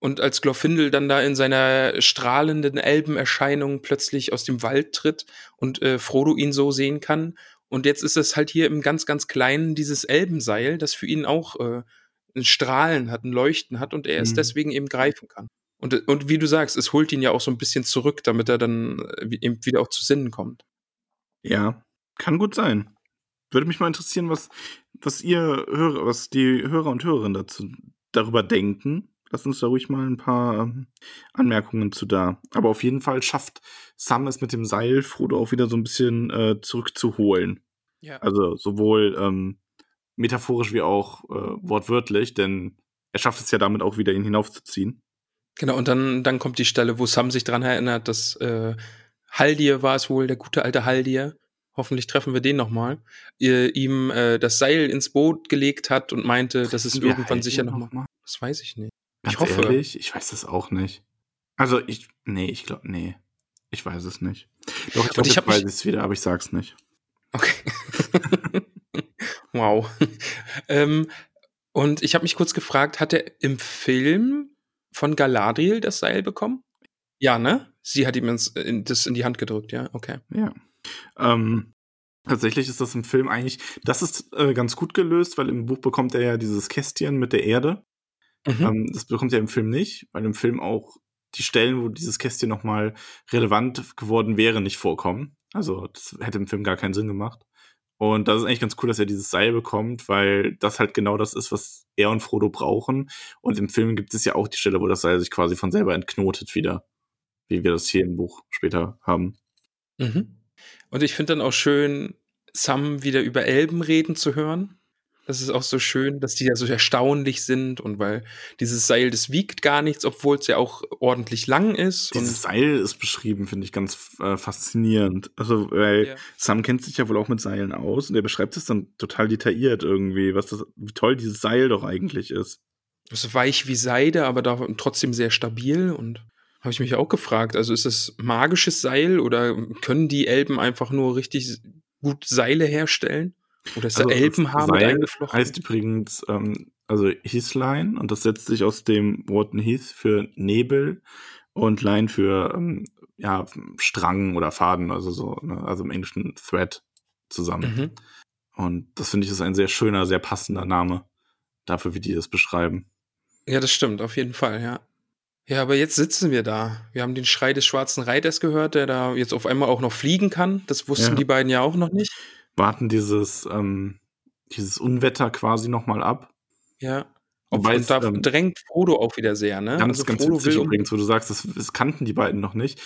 und als Glorfindel dann da in seiner strahlenden Elbenerscheinung plötzlich aus dem Wald tritt und äh, Frodo ihn so sehen kann. Und jetzt ist es halt hier im ganz, ganz kleinen dieses Elbenseil, das für ihn auch äh, ein Strahlen hat, ein Leuchten hat und er es Mhm. deswegen eben greifen kann. Und, und wie du sagst, es holt ihn ja auch so ein bisschen zurück, damit er dann äh, eben wieder auch zu Sinnen kommt. Ja, kann gut sein. Würde mich mal interessieren, was, was ihr Hörer, was die Hörer und Hörerinnen dazu darüber denken. Lasst uns da ruhig mal ein paar ähm, Anmerkungen zu da. Aber auf jeden Fall schafft Sam es mit dem Seil, Frodo auch wieder so ein bisschen äh, zurückzuholen. Ja. Also sowohl ähm, metaphorisch wie auch äh, wortwörtlich, denn er schafft es ja damit auch wieder, ihn hinaufzuziehen. Genau, und dann, dann kommt die Stelle, wo Sam sich dran erinnert, dass äh, Haldir war es wohl, der gute alte Haldir, hoffentlich treffen wir den nochmal, ihm äh, das Seil ins Boot gelegt hat und meinte, dass es irgendwann sicher noch nochmal. mal? Das weiß ich nicht. Ganz Ich hoffe. ehrlich, ich weiß das auch nicht. Also ich, nee, ich glaube, nee, ich weiß es nicht. Doch, ich Und glaube, ich ich weiß es wieder, aber ich sag's nicht. Okay. wow. ähm, und ich habe mich kurz gefragt, hat er im Film von Galadriel das Seil bekommen? Ja, ne? Sie hat ihm ins, in, das in die Hand gedrückt, ja, okay. Ja. Ähm, tatsächlich ist das im Film eigentlich, das ist äh, ganz gut gelöst, weil im Buch bekommt er ja dieses Kästchen mit der Erde. Mhm. Ähm, das bekommt er im Film nicht, weil im Film auch die Stellen, wo dieses Kästchen nochmal relevant geworden wäre, nicht vorkommen. Also das hätte im Film gar keinen Sinn gemacht. Und das ist eigentlich ganz cool, dass er dieses Seil bekommt, weil das halt genau das ist, was er und Frodo brauchen. Und im Film gibt es ja auch die Stelle, wo das Seil sich quasi von selber entknotet wieder. Wie wir das hier im Buch später haben. Mhm. Und ich finde dann auch schön, Sam wieder über Elben reden zu hören. Das ist auch so schön, dass die ja so erstaunlich sind und weil dieses Seil, das wiegt gar nichts, obwohl es ja auch ordentlich lang ist. Dieses Seil ist beschrieben, finde ich ganz äh, faszinierend. Also, weil Ja. Sam kennt sich ja wohl auch mit Seilen aus und er beschreibt es dann total detailliert irgendwie, was das, wie toll dieses Seil doch eigentlich ist. es ist weich wie Seide, aber da trotzdem sehr stabil. Und habe ich mich auch gefragt, also ist es magisches Seil oder können die Elben einfach nur richtig gut Seile herstellen? Oder ist da Also, Elbenhaar mit eingeflochten? Heißt übrigens, ähm, also Heathline und das setzt sich aus dem Worten Heath für Nebel und Line für ähm, ja, Strang oder Faden, also so, ne? also im Englischen Thread zusammen. Mhm. Und das finde ich ist ein sehr schöner, sehr passender Name dafür, wie die das beschreiben. Ja, das stimmt, auf jeden Fall, ja. Ja, aber jetzt sitzen wir da. Wir haben den Schrei des schwarzen Reiters gehört, der da jetzt auf einmal auch noch fliegen kann. Das wussten Ja. die beiden ja auch noch nicht. Warten dieses, ähm, dieses Unwetter quasi nochmal ab. Ja. Ob, Wobei und es, da ähm, drängt Frodo auch wieder sehr, ne? Ganz, ganz Frodo witzig will übrigens, wo du sagst, das, das kannten die beiden noch nicht.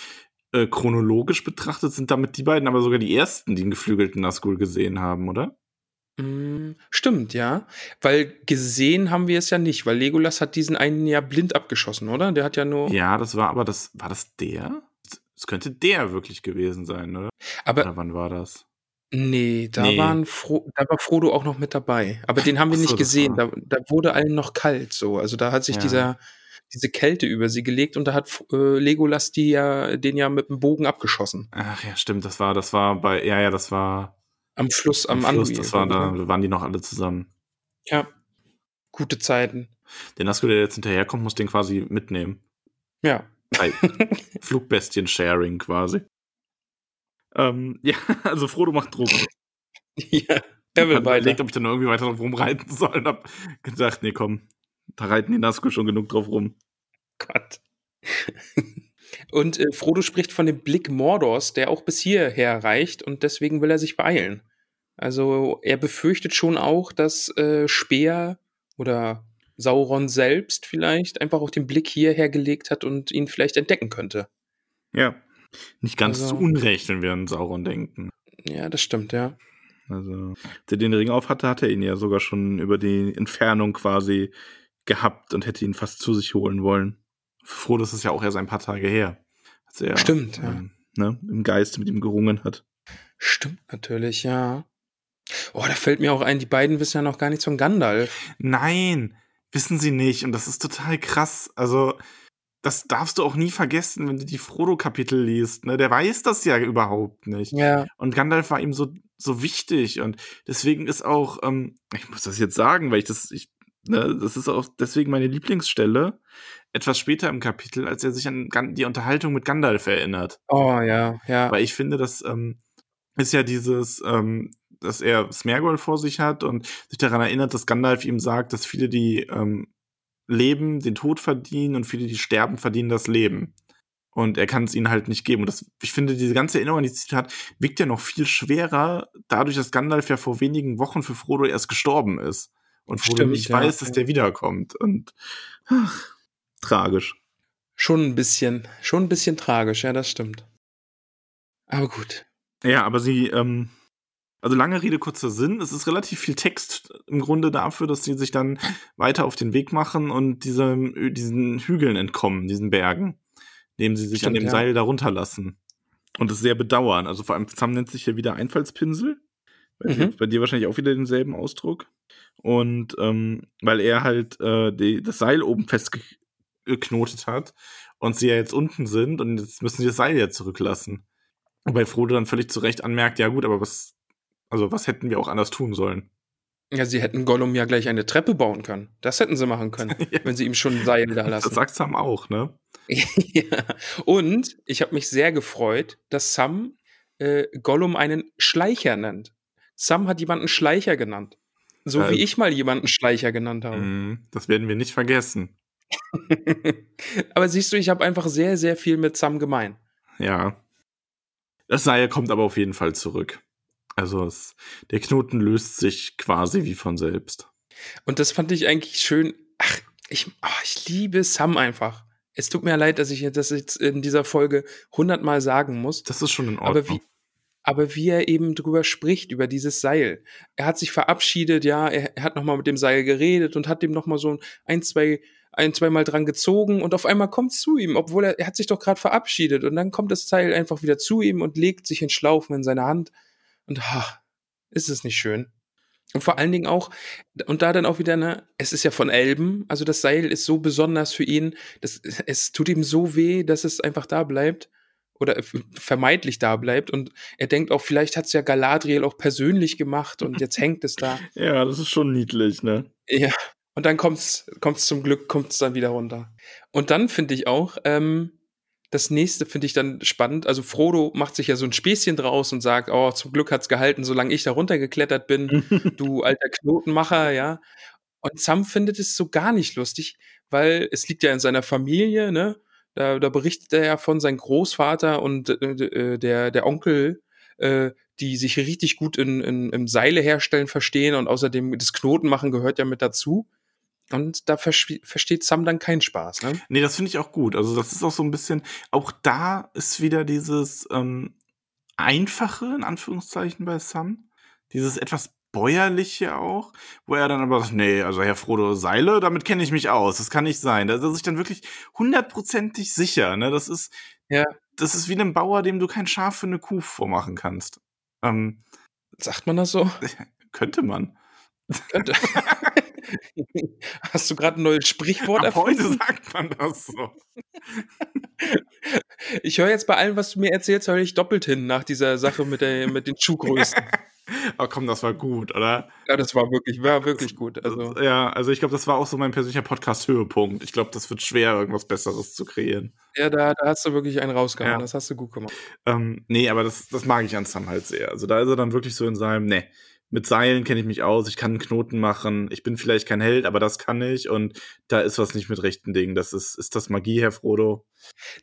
Äh, chronologisch betrachtet sind damit die beiden aber sogar die ersten, die einen geflügelten Nazgul gesehen haben, oder? Mm, Stimmt, ja. Weil gesehen haben wir es ja nicht, weil Legolas hat diesen einen ja blind abgeschossen, oder? Der hat ja nur. Ja, das war aber das, war das der? Es könnte der wirklich gewesen sein, oder? aber Oder wann war das? Nee, da, Nee. Waren Fro da war Frodo auch noch mit dabei. Aber den haben wir so, nicht das gesehen. war- Da, da wurde allen noch kalt so. Also da hat sich Ja. dieser, diese Kälte über sie gelegt und da hat äh, Legolas die ja, den ja mit dem Bogen abgeschossen. Ach ja, stimmt, das war, das war bei, ja, ja, das war Am Fluss, am, am Fluss, Anduin, das war ich, da, ne? waren die noch alle zusammen. Ja. Gute Zeiten. Der Nazgul, der jetzt hinterherkommt, muss den quasi mitnehmen. Ja. Flugbestien-Sharing quasi. Ähm, ja, also Frodo macht Druck. ja, er will weiter. überlegt, ob ich dann irgendwie weiter drauf rumreiten soll und hab gedacht, nee, komm, da reiten die Nazgul schon genug drauf rum. Gott. Und äh, Frodo spricht von dem Blick Mordors, der auch bis hierher reicht und deswegen will er sich beeilen. Also er befürchtet schon auch, dass äh, Speer oder Sauron selbst vielleicht einfach auch den Blick hierher gelegt hat und ihn vielleicht entdecken könnte. Ja. Nicht ganz Also- zu Unrecht, wenn wir an Sauron denken. Ja, das stimmt, ja. Also, als er den Ring auf hatte, hat er ihn ja sogar schon über die Entfernung quasi gehabt und hätte ihn fast zu sich holen wollen. Froh, das ist ja auch erst ein paar Tage her. Als er Stimmt, ja. ähm, ne, im Geist mit ihm gerungen hat. Stimmt natürlich, ja. Oh, da fällt mir auch ein, die beiden wissen ja noch gar nichts von Gandalf. Nein, wissen sie nicht. Und das ist total krass. Also, das darfst du auch nie vergessen, wenn du die Frodo-Kapitel liest. Ne? Der weiß das ja überhaupt nicht. Ja. Und Gandalf war ihm so, so wichtig. Und deswegen ist auch, ähm, ich muss das jetzt sagen, weil ich das, ich, ne, das ist auch deswegen meine Lieblingsstelle. Etwas später im Kapitel, als er sich an die Unterhaltung mit Gandalf erinnert. Oh, ja, ja. Weil ich finde, das ähm, ist ja dieses, ähm, dass er Smergol vor sich hat und sich daran erinnert, dass Gandalf ihm sagt, dass viele, die ähm, leben, den Tod verdienen und viele, die sterben, verdienen das Leben. Und er kann es ihnen halt nicht geben. Und das, ich finde, diese ganze Erinnerung an die Zitat wiegt ja noch viel schwerer, dadurch, dass Gandalf ja vor wenigen Wochen für Frodo erst gestorben ist. Und Frodo Stimmt, nicht ja, weiß, dass der wiederkommt. Und ach, tragisch. Schon ein bisschen, schon ein bisschen tragisch, ja, das stimmt. Aber gut. Ja, aber sie, ähm, also lange Rede, kurzer Sinn. Es ist relativ viel Text im Grunde dafür, dass sie sich dann weiter auf den Weg machen und diesem, diesen Hügeln entkommen, diesen Bergen, indem sie sich an Stimmt, dem ja. Seil darunter lassen. Und es sehr bedauern. Also vor allem Sam nennt sich hier wieder Einfallspinsel. Bei, dir, Mhm. bei dir wahrscheinlich auch wieder denselben Ausdruck. Und ähm, weil er halt äh, die, das Seil oben festgeknotet hat und sie ja jetzt unten sind und jetzt müssen sie das Seil ja zurücklassen. Wobei Frodo dann völlig zu Recht anmerkt, ja gut, aber was, also was hätten wir auch anders tun sollen? Ja, sie hätten Gollum ja gleich eine Treppe bauen können. Das hätten sie machen können, Ja. wenn sie ihm schon ein Seil da Das lassen. sagt Sam auch, ne? ja. Und ich habe mich sehr gefreut, dass Sam äh, Gollum einen Schleicher nennt. Sam hat jemanden Schleicher genannt. So Äh, wie ich mal jemanden Schleicher genannt habe. Mm, Das werden wir nicht vergessen. aber siehst du, ich habe einfach sehr, sehr viel mit Sam gemein. Ja. Das Seil kommt aber auf jeden Fall zurück. Also es, der Knoten löst sich quasi wie von selbst. Und das fand ich eigentlich schön. Ach, ich, ah, ich liebe Sam einfach. Es tut mir leid, dass ich das jetzt in dieser Folge hundertmal sagen muss. Das ist schon in Aber Ordnung. wie, aber wie er eben drüber spricht, über dieses Seil. Er hat sich verabschiedet, ja, er, er hat nochmal mit dem Seil geredet und hat dem nochmal so ein, zwei, ein, zweimal dran gezogen und auf einmal kommt es zu ihm, obwohl er, er hat sich doch gerade verabschiedet und dann kommt das Seil einfach wieder zu ihm und legt sich in Schlaufen in seine Hand und ha, ist es nicht schön. Und vor allen Dingen auch, und da dann auch wieder, ne, es ist ja von Elben, also das Seil ist so besonders für ihn, das, es tut ihm so weh, dass es einfach da bleibt oder vermeintlich da bleibt und er denkt auch, vielleicht hat es ja Galadriel auch persönlich gemacht und jetzt hängt es da. ja, das ist schon niedlich, ne? Ja. Und dann kommt's, kommt's zum Glück, kommt's dann wieder runter. Und dann finde ich auch, ähm, das nächste finde ich dann spannend. Also Frodo macht sich ja so ein Späßchen draus und sagt, oh, zum Glück hat's gehalten, solange ich da runtergeklettert bin, du alter Knotenmacher, ja. Und Sam findet es so gar nicht lustig, weil es liegt ja in seiner Familie, ne? Da, da berichtet er ja von seinem Großvater und äh, äh, der, der Onkel, äh, die sich richtig gut in, in, im Seile herstellen verstehen und außerdem das Knotenmachen gehört ja mit dazu. Und da versteht Sam dann keinen Spaß, ne? Nee, das finde ich auch gut. Also das ist auch so ein bisschen, auch da ist wieder dieses ähm, Einfache, in Anführungszeichen, bei Sam. Dieses etwas bäuerliche auch, wo er dann aber sagt, nee, also Herr Frodo, Seile, damit kenne ich mich aus. Das kann nicht sein. Da ist er sich dann wirklich hundertprozentig sicher. Ne? Das ist, Ja. das ist wie einem Bauer, dem du kein Schaf für eine Kuh vormachen kannst. Ähm, Sagt man das so? könnte man. Könnte. Hast du gerade ein neues Sprichwort Ab heute erfunden? sagt man das so. Ich höre jetzt bei allem, was du mir erzählst, höre ich doppelt hin nach dieser Sache mit, der, mit den Schuhgrößen. oh komm, das war gut, oder? Ja, das war wirklich, war wirklich gut. Also. Ja, also ich glaube, das war auch so mein persönlicher Podcast-Höhepunkt. Ich glaube, das wird schwer, irgendwas Besseres zu kreieren. Ja, da, da hast du wirklich einen rausgehauen. Ja. Das hast du gut gemacht. Ähm, nee, aber das, das mag ich an Sam halt sehr. Also da ist er dann wirklich so in seinem, nee, mit Seilen kenne ich mich aus, ich kann einen Knoten machen, ich bin vielleicht kein Held, aber das kann ich und da ist was nicht mit rechten Dingen. Das ist, ist das Magie, Herr Frodo?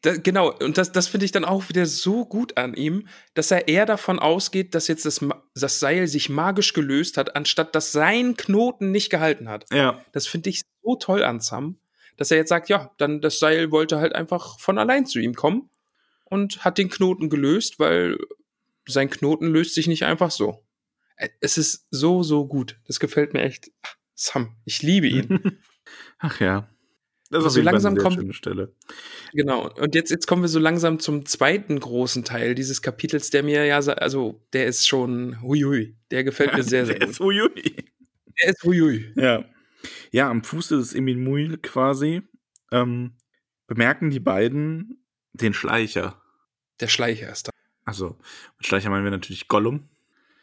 Da, genau, und das, das finde ich dann auch wieder so gut an ihm, dass er eher davon ausgeht, dass jetzt das, das Seil sich magisch gelöst hat, anstatt dass sein Knoten nicht gehalten hat. Ja, Das finde ich so toll an Sam, dass er jetzt sagt, ja, dann das Seil wollte halt einfach von allein zu ihm kommen und hat den Knoten gelöst, weil sein Knoten löst sich nicht einfach so. Es ist so, so gut. Das gefällt mir echt. Sam, ich liebe ihn. ach ja. Das ist so langsam kommt- Stelle. Genau. Und jetzt, jetzt kommen wir so langsam zum zweiten großen Teil dieses Kapitels, der mir ja, also der ist schon huiui. Der gefällt mir sehr, sehr Der gut. ist uiui. Der ist huiui. Ja. Ja, am Fuße des Emin quasi ähm, bemerken die beiden den Schleicher. Der Schleicher ist da. Also, mit Schleicher meinen wir natürlich Gollum.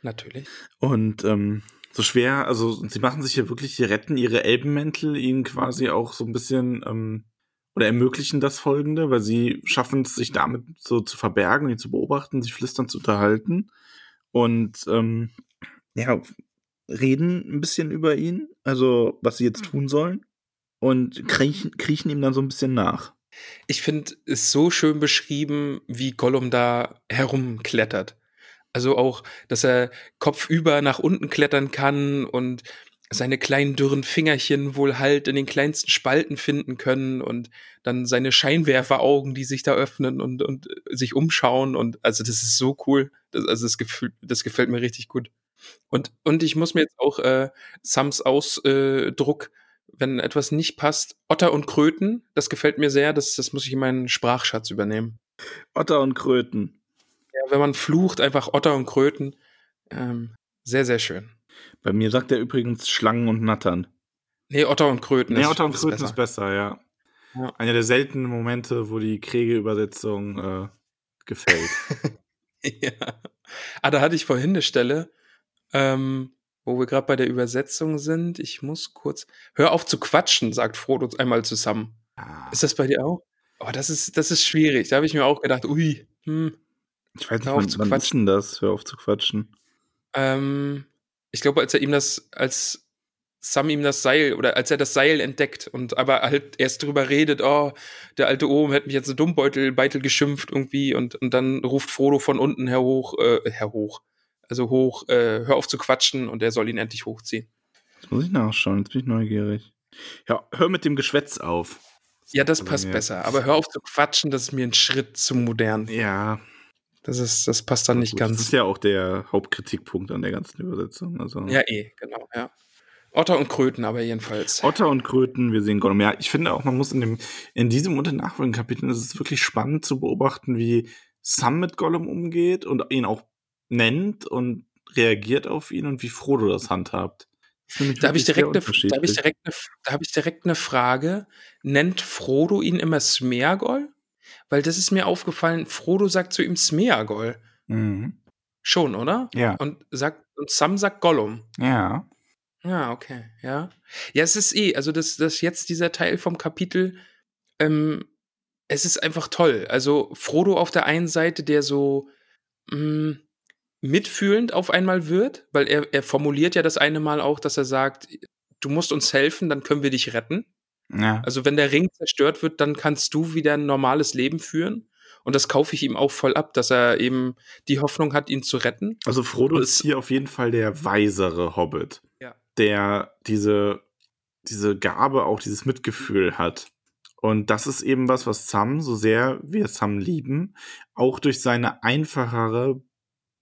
Natürlich. Und ähm, so schwer, also sie machen sich hier wirklich, sie retten ihre Elbenmäntel, ihnen quasi auch so ein bisschen ähm, oder ermöglichen das Folgende, weil sie schaffen es, sich damit so zu verbergen, ihn zu beobachten, sich flüstern zu unterhalten und ähm, ja, reden ein bisschen über ihn, also was sie jetzt tun sollen und kriechen, kriechen ihm dann so ein bisschen nach. Ich finde es so schön beschrieben, wie Gollum da herumklettert. Also auch, dass er kopfüber nach unten klettern kann und seine kleinen dürren Fingerchen wohl halt in den kleinsten Spalten finden können und dann seine Scheinwerferaugen, die sich da öffnen und, und sich umschauen und also das ist so cool. Das, also das Gefühl, das gefällt mir richtig gut. Und, und ich muss mir jetzt auch äh, Sams Ausdruck, wenn etwas nicht passt, Otter und Kröten, das gefällt mir sehr, das, das muss ich in meinen Sprachschatz übernehmen. Otter und Kröten. Ja, wenn man flucht, einfach Otter und Kröten. Ähm, sehr, sehr schön. Bei mir sagt er übrigens Schlangen und Nattern. Nee, Otter und Kröten. Nee, ist- Otter und ist Kröten besser. ist besser, ja. Ja. Einer der seltenen Momente, wo die Kriege-Übersetzung äh, gefällt. ja. Ah, da hatte ich vorhin eine Stelle, ähm, wo wir gerade bei der Übersetzung sind. Ich muss kurz. Hör auf zu quatschen, sagt Frodo einmal zusammen. Ah, Ist das bei dir auch? Oh, das ist, das ist schwierig. Da habe ich mir auch gedacht, ui, hm, ich weiß nicht, wann, zu wann ist quatschen. denn das? Hör auf zu quatschen. Ähm, ich glaube, als er ihm das, als Sam ihm das Seil oder als er das Seil entdeckt und aber halt erst drüber redet, oh, der alte Ohm hat mich jetzt so Dummbeutel Beitel geschimpft irgendwie und, und dann ruft Frodo von unten her hoch, äh, her hoch, also hoch, äh, hör auf zu quatschen und er soll ihn endlich hochziehen. Jetzt muss ich nachschauen, jetzt bin ich neugierig. Ja, hör mit dem Geschwätz auf. Ja, das passt besser, aber hör auf zu quatschen, das ist mir ein Schritt zu modern. Ja, Das ist, das passt dann nicht gut, Das ganz. ist ja auch der Hauptkritikpunkt an der ganzen Übersetzung. Also. Ja, eh, genau, ja. Otter und Kröten aber jedenfalls. Otter und Kröten, wir sehen Gollum. Ja, ich finde auch, man muss in dem, in diesem und den nachfolgenden Kapiteln, ist es wirklich spannend zu beobachten, wie Sam mit Gollum umgeht und ihn auch nennt und reagiert auf ihn und wie Frodo das handhabt. Das ist Da habe ich, direkt eine- da hab ich, unterschiedlich. direkt eine, da hab ich direkt eine Frage. Nennt Frodo ihn immer Smeagol? Weil das ist mir aufgefallen, Frodo sagt zu ihm Smeagol. Mhm. Schon, oder? Ja. Und, sagt, und Sam sagt Gollum. Ja. Ja, okay, ja. Ja, es ist eh, also das, das jetzt dieser Teil vom Kapitel, ähm, es ist einfach toll. Also Frodo auf der einen Seite, der so mh, mitfühlend auf einmal wird, weil er, er formuliert ja das eine Mal auch, dass er sagt, du musst uns helfen, dann können wir dich retten. Ja. Also wenn der Ring zerstört wird, dann kannst du wieder ein normales Leben führen. Und das kaufe ich ihm auch voll ab, dass er eben die Hoffnung hat, ihn zu retten. Also Frodo Und ist hier auf jeden Fall der weisere Hobbit, Ja. der diese, diese Gabe, auch dieses Mitgefühl hat. Und das ist eben was, was Sam, so sehr wir Sam lieben, auch durch seine einfachere,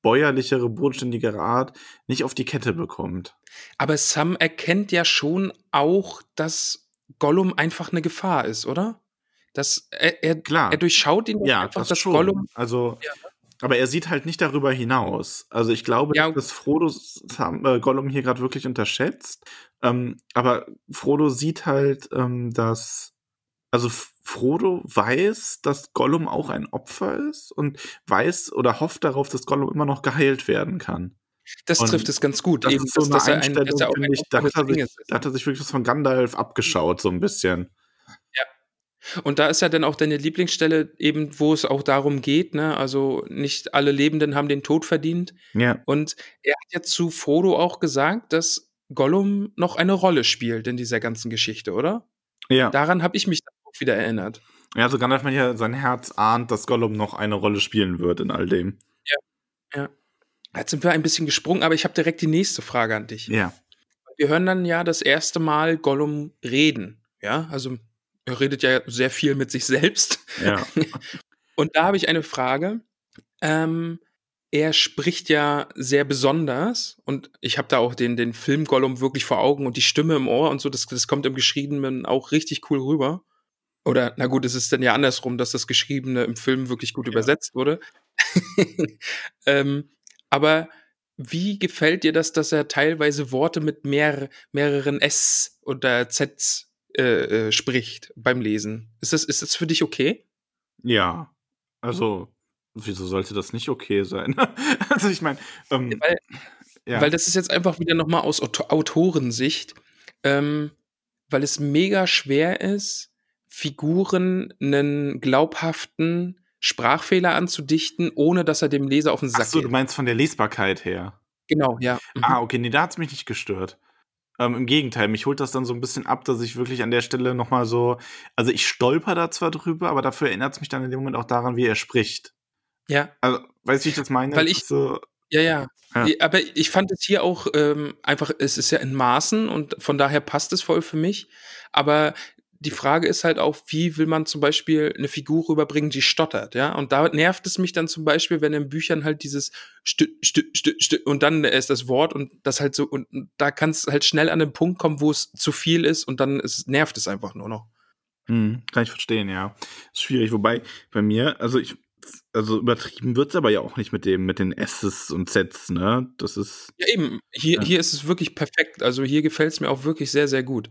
bäuerlichere, bodenständigere Art nicht auf die Kette bekommt. Aber Sam erkennt ja schon auch, dass Gollum einfach eine Gefahr ist, oder? Dass er, er, Klar. er durchschaut ihn ja, einfach, das dass schon. Gollum. also, aber er sieht halt nicht darüber hinaus. Also ich glaube, Ja. dass Frodo äh, Gollum hier gerade wirklich unterschätzt. Ähm, aber Frodo sieht halt, ähm, dass also Frodo weiß, dass Gollum auch ein Opfer ist und weiß oder hofft darauf, dass Gollum immer noch geheilt werden kann. Das Und trifft es ganz gut. Das eben, ist so eine dass er ein, Einstellung, dass er finde ein ich, da hat, er sich, da hat er sich wirklich was von Gandalf abgeschaut, so ein bisschen. Und da ist ja dann auch deine Lieblingsstelle eben, wo es auch darum geht, ne? Also nicht alle Lebenden haben den Tod verdient. Ja. Und er hat ja zu Frodo auch gesagt, dass Gollum noch eine Rolle spielt in dieser ganzen Geschichte, oder? Ja. Daran habe ich mich dann auch wieder erinnert. Ja, also Gandalf meint ja, sein Herz ahnt, dass Gollum noch eine Rolle spielen wird in all dem. Jetzt sind wir ein bisschen gesprungen, aber ich habe direkt die nächste Frage an dich. Ja. Wir hören dann ja das erste Mal Gollum reden. Ja, also er redet ja sehr viel mit sich selbst. Ja. Und da habe ich eine Frage. Ähm, er spricht ja sehr besonders und ich habe da auch den, den Film Gollum wirklich vor Augen und die Stimme im Ohr und so, das, das kommt im Geschriebenen auch richtig cool rüber. Oder, na gut, es ist dann ja andersrum, dass das Geschriebene im Film wirklich gut Ja. übersetzt wurde. ähm, aber wie gefällt dir das, dass er teilweise Worte mit mehr, mehreren S oder Z äh, äh, spricht beim Lesen? Ist das, ist das für dich okay? Ja. Also, wieso sollte das nicht okay sein? also, ich meine, ähm, Weil, ja. weil das ist jetzt einfach wieder nochmal aus Auto Autorensicht, ähm, weil es mega schwer ist, Figuren einen glaubhaften Sprachfehler anzudichten, ohne dass er dem Leser auf den Sack Ach so, du geht. meinst von der Lesbarkeit her. Genau, ja. Mhm. Ah, okay, nee, da hat's mich nicht gestört. Ähm, Im Gegenteil, mich holt das dann so ein bisschen ab, dass ich wirklich an der Stelle nochmal so, also ich stolper da zwar drüber, aber dafür erinnert es mich dann in dem Moment auch daran, wie er spricht. Ja, Also, weißt du, wie ich das meine? Weil ich- so, ja, ja. Ja. Aber ich fand es hier auch ähm, einfach, es ist ja in Maßen und von daher passt es voll für mich. Aber die Frage ist halt auch, wie will man zum Beispiel eine Figur rüberbringen, die stottert, ja? Und da nervt es mich dann zum Beispiel, wenn in Büchern halt dieses Stü, Stü, Stü, Stü und dann ist das Wort und das halt so, und da kann es halt schnell an den Punkt kommen, wo es zu viel ist und dann ist, nervt es einfach nur noch. hm, kann ich verstehen, ja. Ist schwierig, wobei bei mir, also ich, also übertrieben wird's aber ja auch nicht mit dem, mit den S's und Zs, ne? Das ist, Ja, eben. Hier, Ja. hier ist es wirklich perfekt. Also hier gefällt es mir auch wirklich sehr, sehr gut.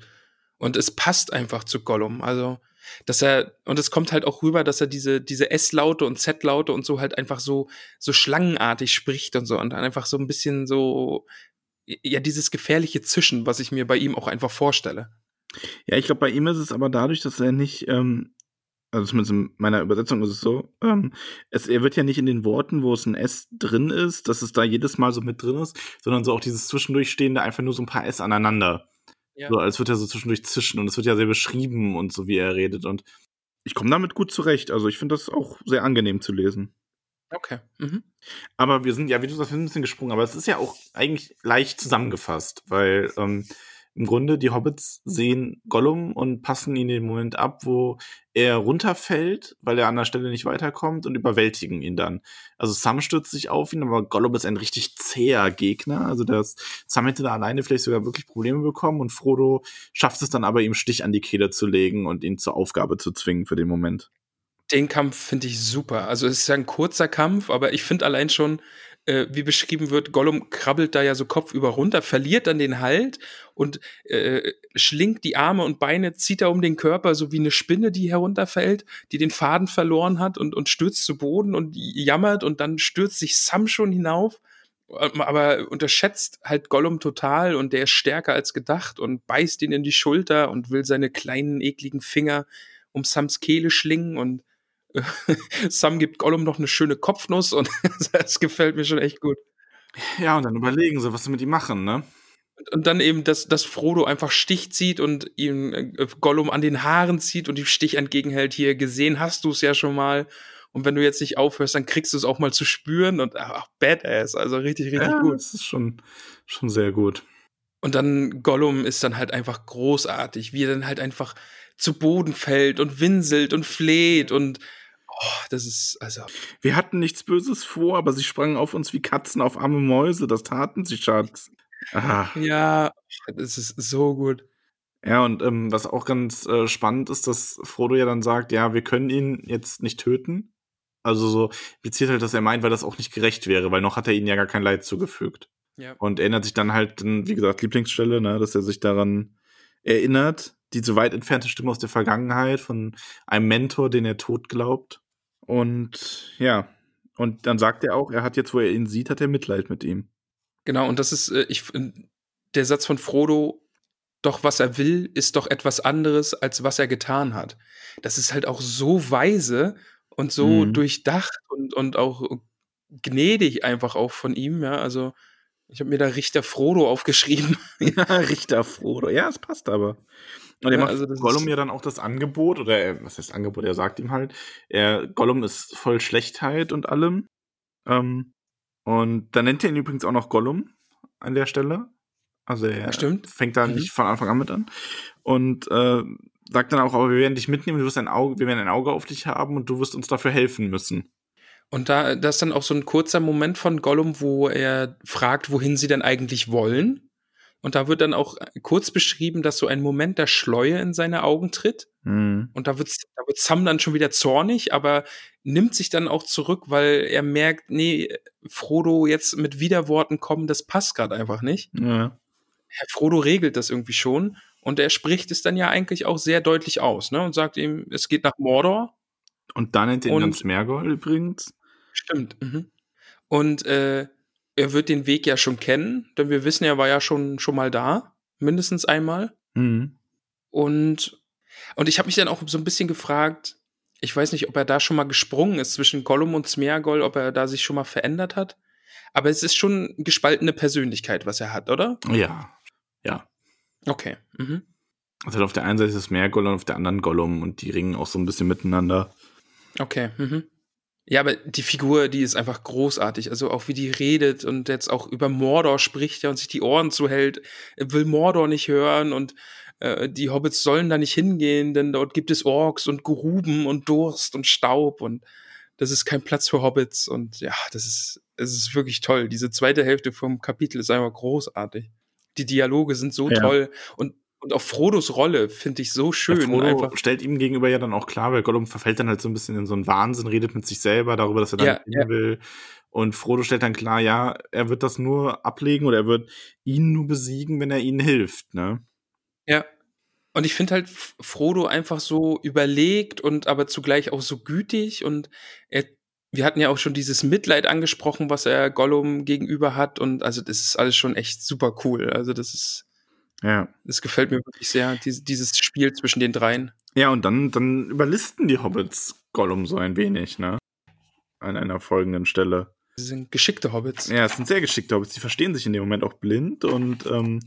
Und es passt einfach zu Gollum. Also, dass er, und es kommt halt auch rüber, dass er diese, diese S-Laute und Z-Laute und so halt einfach so, so schlangenartig spricht und so und dann einfach so ein bisschen so, ja, dieses gefährliche Zischen, was ich mir bei ihm auch einfach vorstelle. Ja, ich glaube, bei ihm ist es aber dadurch, dass er nicht, ähm, also zumindest in meiner Übersetzung ist es so, ähm, es, er wird ja nicht in den Worten, wo es ein S drin ist, dass es da jedes Mal so mit drin ist, sondern so auch dieses zwischendurchstehende einfach nur so ein paar S aneinander. Ja. So, als würde er so zwischendurch zischen und es wird ja sehr beschrieben und so, wie er redet und ich komme damit gut zurecht. Also ich finde das auch sehr angenehm zu lesen. Okay. Mhm. Aber wir sind, ja, wie du sagst, wir sind ein bisschen gesprungen, aber es ist ja auch eigentlich leicht zusammengefasst, weil ähm, im Grunde die Hobbits sehen Gollum und passen ihn in den Moment ab, wo er runterfällt, weil er an der Stelle nicht weiterkommt und überwältigen ihn dann. Also Sam stürzt sich auf ihn, aber Gollum ist ein richtig zäher Gegner. Also das Sam hätte da alleine vielleicht sogar wirklich Probleme bekommen und Frodo schafft es dann aber, ihm Stich an die Kehle zu legen und ihn zur Aufgabe zu zwingen für den Moment. Den Kampf finde ich super. Also es ist ja ein kurzer Kampf, aber ich finde allein schon, äh, wie beschrieben wird, Gollum krabbelt da ja so kopfüber runter, verliert dann den Halt und äh, schlingt die Arme und Beine, zieht er um den Körper, so wie eine Spinne, die herunterfällt, die den Faden verloren hat und, und stürzt zu Boden und jammert und dann stürzt sich Sam schon hinauf. Ähm, Aber unterschätzt halt Gollum total und der ist stärker als gedacht und beißt ihn in die Schulter und will seine kleinen, ekligen Finger um Sams Kehle schlingen und Sam gibt Gollum noch eine schöne Kopfnuss und das gefällt mir schon echt gut. Ja, und dann überlegen sie, was sie mit ihm machen, ne? Und dann eben, dass, dass Frodo einfach Stich zieht und ihm äh, Gollum an den Haaren zieht und die Stich entgegenhält. Hier gesehen hast du es ja schon mal. Und wenn du jetzt nicht aufhörst, dann kriegst du es auch mal zu spüren und ach, badass. Also richtig, richtig ja, gut. Das ist schon, schon sehr gut. Und dann Gollum ist dann halt einfach großartig, wie er dann halt einfach zu Boden fällt und winselt und fleht und oh, das ist, also. Wir hatten nichts Böses vor, aber sie sprangen auf uns wie Katzen auf arme Mäuse. Das taten sie, Schatz. Ah. Ja, das ist so gut. Ja, und ähm, was auch ganz äh, spannend ist, dass Frodo ja dann sagt, ja, wir können ihn jetzt nicht töten. Also so impliziert halt, dass er meint, weil das auch nicht gerecht wäre, weil noch hat er ihnen ja gar kein Leid zugefügt. Ja. Und erinnert sich dann halt, wie gesagt, Lieblingsstelle, ne, dass er sich daran erinnert, die so weit entfernte Stimme aus der Vergangenheit von einem Mentor, den er tot glaubt. Und ja, und dann sagt er auch, er hat jetzt, wo er ihn sieht, hat er Mitleid mit ihm. Genau, und das ist, äh, ich, der Satz von Frodo, doch was er will, ist doch etwas anderes, als was er getan hat. Das ist halt auch so weise und so Mhm. durchdacht und, und auch gnädig einfach auch von ihm, ja. Also, ich habe mir da Richter Frodo aufgeschrieben. Richter Frodo. Ja, es passt aber. Und er Ja, macht also das Gollum ja dann auch das Angebot, oder er, was heißt Angebot? Er sagt ihm halt, er, Gollum ist voll Schlechtheit und allem. Ähm, und dann nennt er ihn übrigens auch noch Gollum an der Stelle. Also er Stimmt. fängt da Mhm. nicht von Anfang an mit an. Und äh, sagt dann auch, aber wir werden dich mitnehmen, du wirst ein Auge, wir werden ein Auge auf dich haben und du wirst uns dafür helfen müssen. Und da, da ist dann auch so ein kurzer Moment von Gollum, wo er fragt, wohin sie denn eigentlich wollen. Und da wird dann auch kurz beschrieben, dass so ein Moment der Schleue in seine Augen tritt. Mhm. Und da wird, da wird Sam dann schon wieder zornig, aber nimmt sich dann auch zurück, weil er merkt, nee, Frodo jetzt mit Widerworten kommen, das passt gerade einfach nicht. Ja. Herr Frodo regelt das irgendwie schon. Und er spricht es dann ja eigentlich auch sehr deutlich aus, ne? Und sagt ihm, es geht nach Mordor. Und dann nennt er ihn Und- Smergol übrigens. Stimmt. Mhm. Und äh, er wird den Weg ja schon kennen, denn wir wissen, er war ja schon, schon mal da, mindestens einmal. Mhm. Und, und ich habe mich dann auch so ein bisschen gefragt, ich weiß nicht, ob er da schon mal gesprungen ist zwischen Gollum und Smeagol, ob er da sich schon mal verändert hat. Aber es ist schon eine gespaltene Persönlichkeit, was er hat, oder? Ja. Ja. Okay. Mhm. Also auf der einen Seite ist es Smergol und auf der anderen Gollum und die ringen auch so ein bisschen miteinander. Okay. Mhm. Ja, aber die Figur, die ist einfach großartig. Also auch wie die redet und jetzt auch über Mordor spricht ja und sich die Ohren zuhält, will Mordor nicht hören und äh, die Hobbits sollen da nicht hingehen, denn dort gibt es Orks und Gruben und Durst und Staub und das ist kein Platz für Hobbits und ja, das ist, es ist wirklich toll. Diese zweite Hälfte vom Kapitel ist einfach großartig. Die Dialoge sind so Ja. toll und und auch Frodos Rolle finde ich so schön. Ja, Frodo einfach. stellt ihm gegenüber ja dann auch klar, weil Gollum verfällt dann halt so ein bisschen in so einen Wahnsinn, redet mit sich selber darüber, dass er dann Ja, ja. will. Und Frodo stellt dann klar, ja, er wird das nur ablegen oder er wird ihn nur besiegen, wenn er ihnen hilft, ne? Ja. Und ich finde halt Frodo einfach so überlegt und aber zugleich auch so gütig und er, wir hatten ja auch schon dieses Mitleid angesprochen, was er Gollum gegenüber hat und also das ist alles schon echt super cool. Also das ist, Ja. das gefällt mir wirklich sehr, diese, dieses Spiel zwischen den dreien. Ja, und dann, dann überlisten die Hobbits Gollum so ein wenig, ne? An einer folgenden Stelle. Sie sind geschickte Hobbits. Ja, es sind sehr geschickte Hobbits, die verstehen sich in dem Moment auch blind und ähm,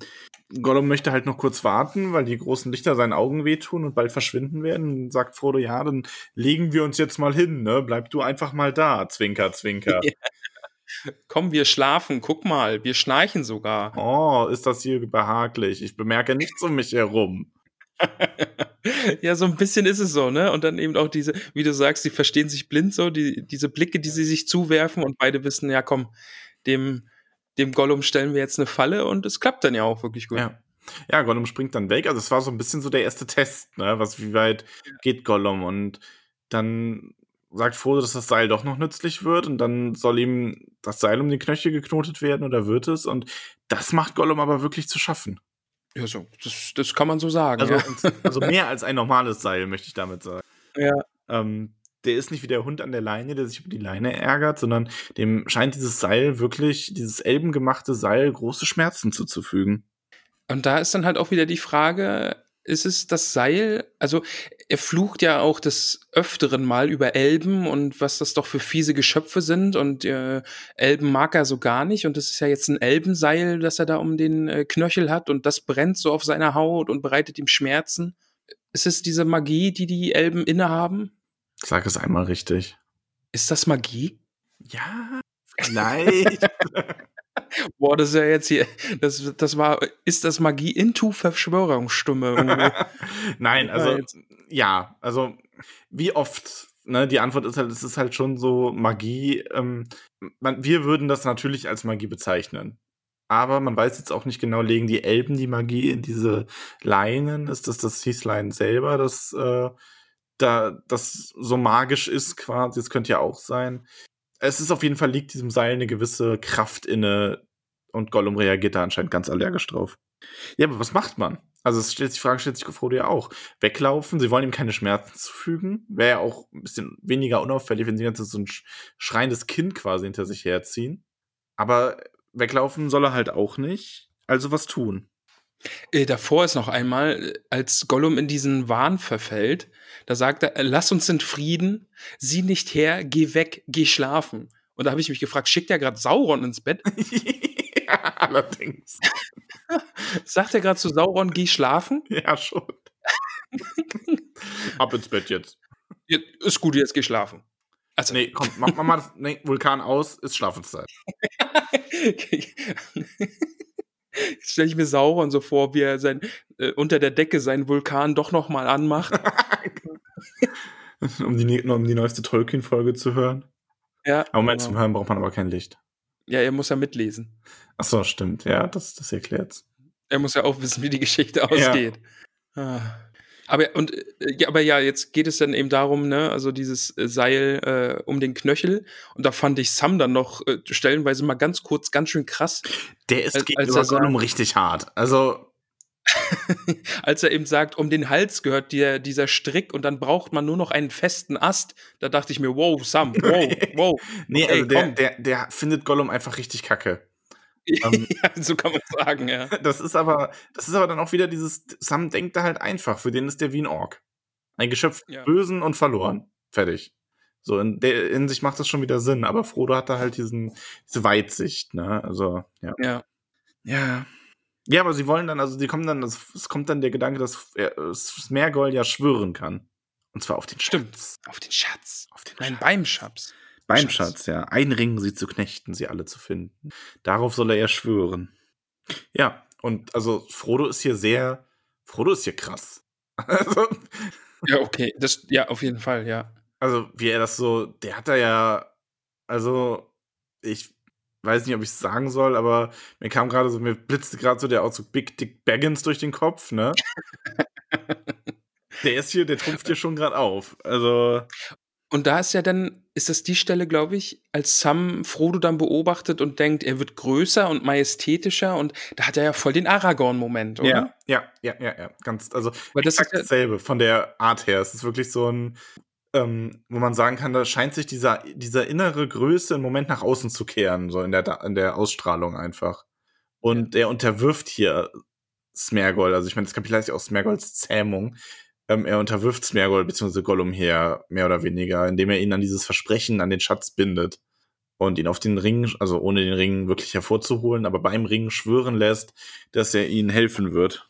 Gollum möchte halt noch kurz warten, weil die großen Lichter seinen Augen wehtun und bald verschwinden werden. Und sagt Frodo, ja, dann legen wir uns jetzt mal hin, ne? Bleib du einfach mal da, Zwinker, Zwinker. Ja. Komm, wir schlafen, guck mal, wir schnarchen sogar. Oh, ist das hier behaglich. Ich bemerke nichts um mich herum. ja, so ein bisschen ist es so, ne? Und dann eben auch diese, wie du sagst, die verstehen sich blind so, die, diese Blicke, die sie sich zuwerfen und beide wissen, ja komm, dem, dem Gollum stellen wir jetzt eine Falle und es klappt dann ja auch wirklich gut. Ja. Ja, Gollum springt dann weg. Also es war so ein bisschen so der erste Test, ne? Was, wie weit geht Gollum? Und dann sagt Frodo, dass das Seil doch noch nützlich wird und dann soll ihm das Seil um den Knöchel geknotet werden oder wird es? Und das macht Gollum aber wirklich zu schaffen. Ja, so, das, das kann man so sagen. Also, ja. also mehr als ein normales Seil, möchte ich damit sagen. Ja. Ähm, der ist nicht wie der Hund an der Leine, der sich über die Leine ärgert, sondern dem scheint dieses Seil wirklich, dieses elbengemachte Seil, große Schmerzen zuzufügen. Und da ist dann halt auch wieder die Frage, ist es das Seil? Also er flucht ja auch des Öfteren mal über Elben und was das doch für fiese Geschöpfe sind und äh, Elben mag er so gar nicht und das ist ja jetzt ein Elbenseil, das er da um den äh, Knöchel hat und das brennt so auf seiner Haut und bereitet ihm Schmerzen. Ist es diese Magie, die die Elben innehaben? Sag es einmal richtig. Ist das Magie? Ja, vielleicht. Boah, das ist ja jetzt hier, das, das war, ist das Magie into Verschwörungsstimme? Nein, also ja, also wie oft, ne, die Antwort ist halt, es ist halt schon so Magie, ähm, man, wir würden das natürlich als Magie bezeichnen. Aber man weiß jetzt auch nicht genau, legen die Elben die Magie in diese Leinen? Ist das das Hieslein selber, das, äh, da, das so magisch ist quasi? Das könnte ja auch sein. Es ist auf jeden Fall, liegt diesem Seil eine gewisse Kraft inne und Gollum reagiert da anscheinend ganz allergisch drauf. Ja, aber was macht man? Also es stellt sich die Frage, stellt sich Frodo ja auch. Weglaufen, sie wollen ihm keine Schmerzen zufügen. Wäre ja auch ein bisschen weniger unauffällig, wenn sie jetzt so ein sch- schreiendes Kind quasi hinter sich herziehen. Aber weglaufen soll er halt auch nicht. Also was tun? Äh, davor ist noch einmal, äh, als Gollum in diesen Wahn verfällt, da sagt er, lass uns in Frieden, sieh nicht her, geh weg, geh schlafen. Und da habe ich mich gefragt, schickt er gerade Sauron ins Bett? ja, allerdings. Sagt er gerade zu Sauron, geh schlafen? Ja, schon. Ab ins Bett jetzt. Ja, ist gut, jetzt geh schlafen. Also, nee, komm, mach, mach mal das nee, Vulkan aus, ist Schlafenszeit. Jetzt stelle ich mir Sauron so vor, wie er sein, äh, unter der Decke seinen Vulkan doch noch mal anmacht. um, die, um die neueste Tolkien-Folge zu hören. Ja. Aber Moment, genau. zum Hören braucht man aber kein Licht. Ja, er muss ja mitlesen. Ach so, stimmt. Ja, das, das erklärt's. Er muss ja auch wissen, wie die Geschichte ausgeht. Ja. Ah. Aber und äh, ja, aber ja, jetzt geht es dann eben darum, ne, also dieses äh, Seil äh, um den Knöchel. Und da fand ich Sam dann noch äh, stellenweise mal ganz kurz ganz schön krass. Der ist als, gegenüber Gollum richtig hart. Also als er eben sagt, um den Hals gehört dir dieser Strick und dann braucht man nur noch einen festen Ast. Da dachte ich mir, wow, Sam, wow, wow. nee, okay, also der, der, der findet Gollum einfach richtig kacke. Ähm, ja, so kann man sagen, ja. Das ist aber, das ist aber dann auch wieder dieses, Sam denkt da halt einfach, für den ist der wie ein Ork. Ein Geschöpf ja. bösen und verloren. Fertig. So, in der in sich macht das schon wieder Sinn, aber Frodo hat da halt diesen, diese Weitsicht, ne? Also, ja. Ja. Ja. Ja, aber sie wollen dann, also die kommen dann, es kommt dann der Gedanke, dass Smergol ja schwören kann. Und zwar auf den Stimmt, Schatz. auf den Schatz. Auf den Nein, Schatz. beim Schatz. Beim Schatz. Schatz, ja. Einringen sie zu knechten, sie alle zu finden. Darauf soll er ja schwören. Ja, und also Frodo ist hier sehr, Frodo ist hier krass. Also, ja, okay, das, ja, auf jeden Fall, ja. Also, wie er das so, der hat da ja, also, ich weiß nicht, ob ich es sagen soll, aber mir kam gerade so, mir blitzte gerade so der Ausdruck Big Dick Baggins durch den Kopf, ne? der ist hier, der trumpft hier schon gerade auf. Also. Und da ist ja dann, ist das die Stelle, glaube ich, als Sam Frodo dann beobachtet und denkt, er wird größer und majestätischer und da hat er ja voll den Aragorn-Moment, oder? Ja, ja, ja, ja, ja. Ganz, also Weil das ist dasselbe von der Art her. Es ist wirklich so ein, ähm, wo man sagen kann, da scheint sich dieser, dieser innere Größe im Moment nach außen zu kehren, so in der, in der Ausstrahlung einfach. Und ja. er unterwirft hier Smergol, also ich meine, das Kapitel heißt ja auch Smergols Zähmung, ähm, er unterwirft Smergol bzw. Gollum hier mehr oder weniger, indem er ihn an dieses Versprechen, an den Schatz bindet und ihn auf den Ring, also ohne den Ring wirklich hervorzuholen, aber beim Ring schwören lässt, dass er ihnen helfen wird.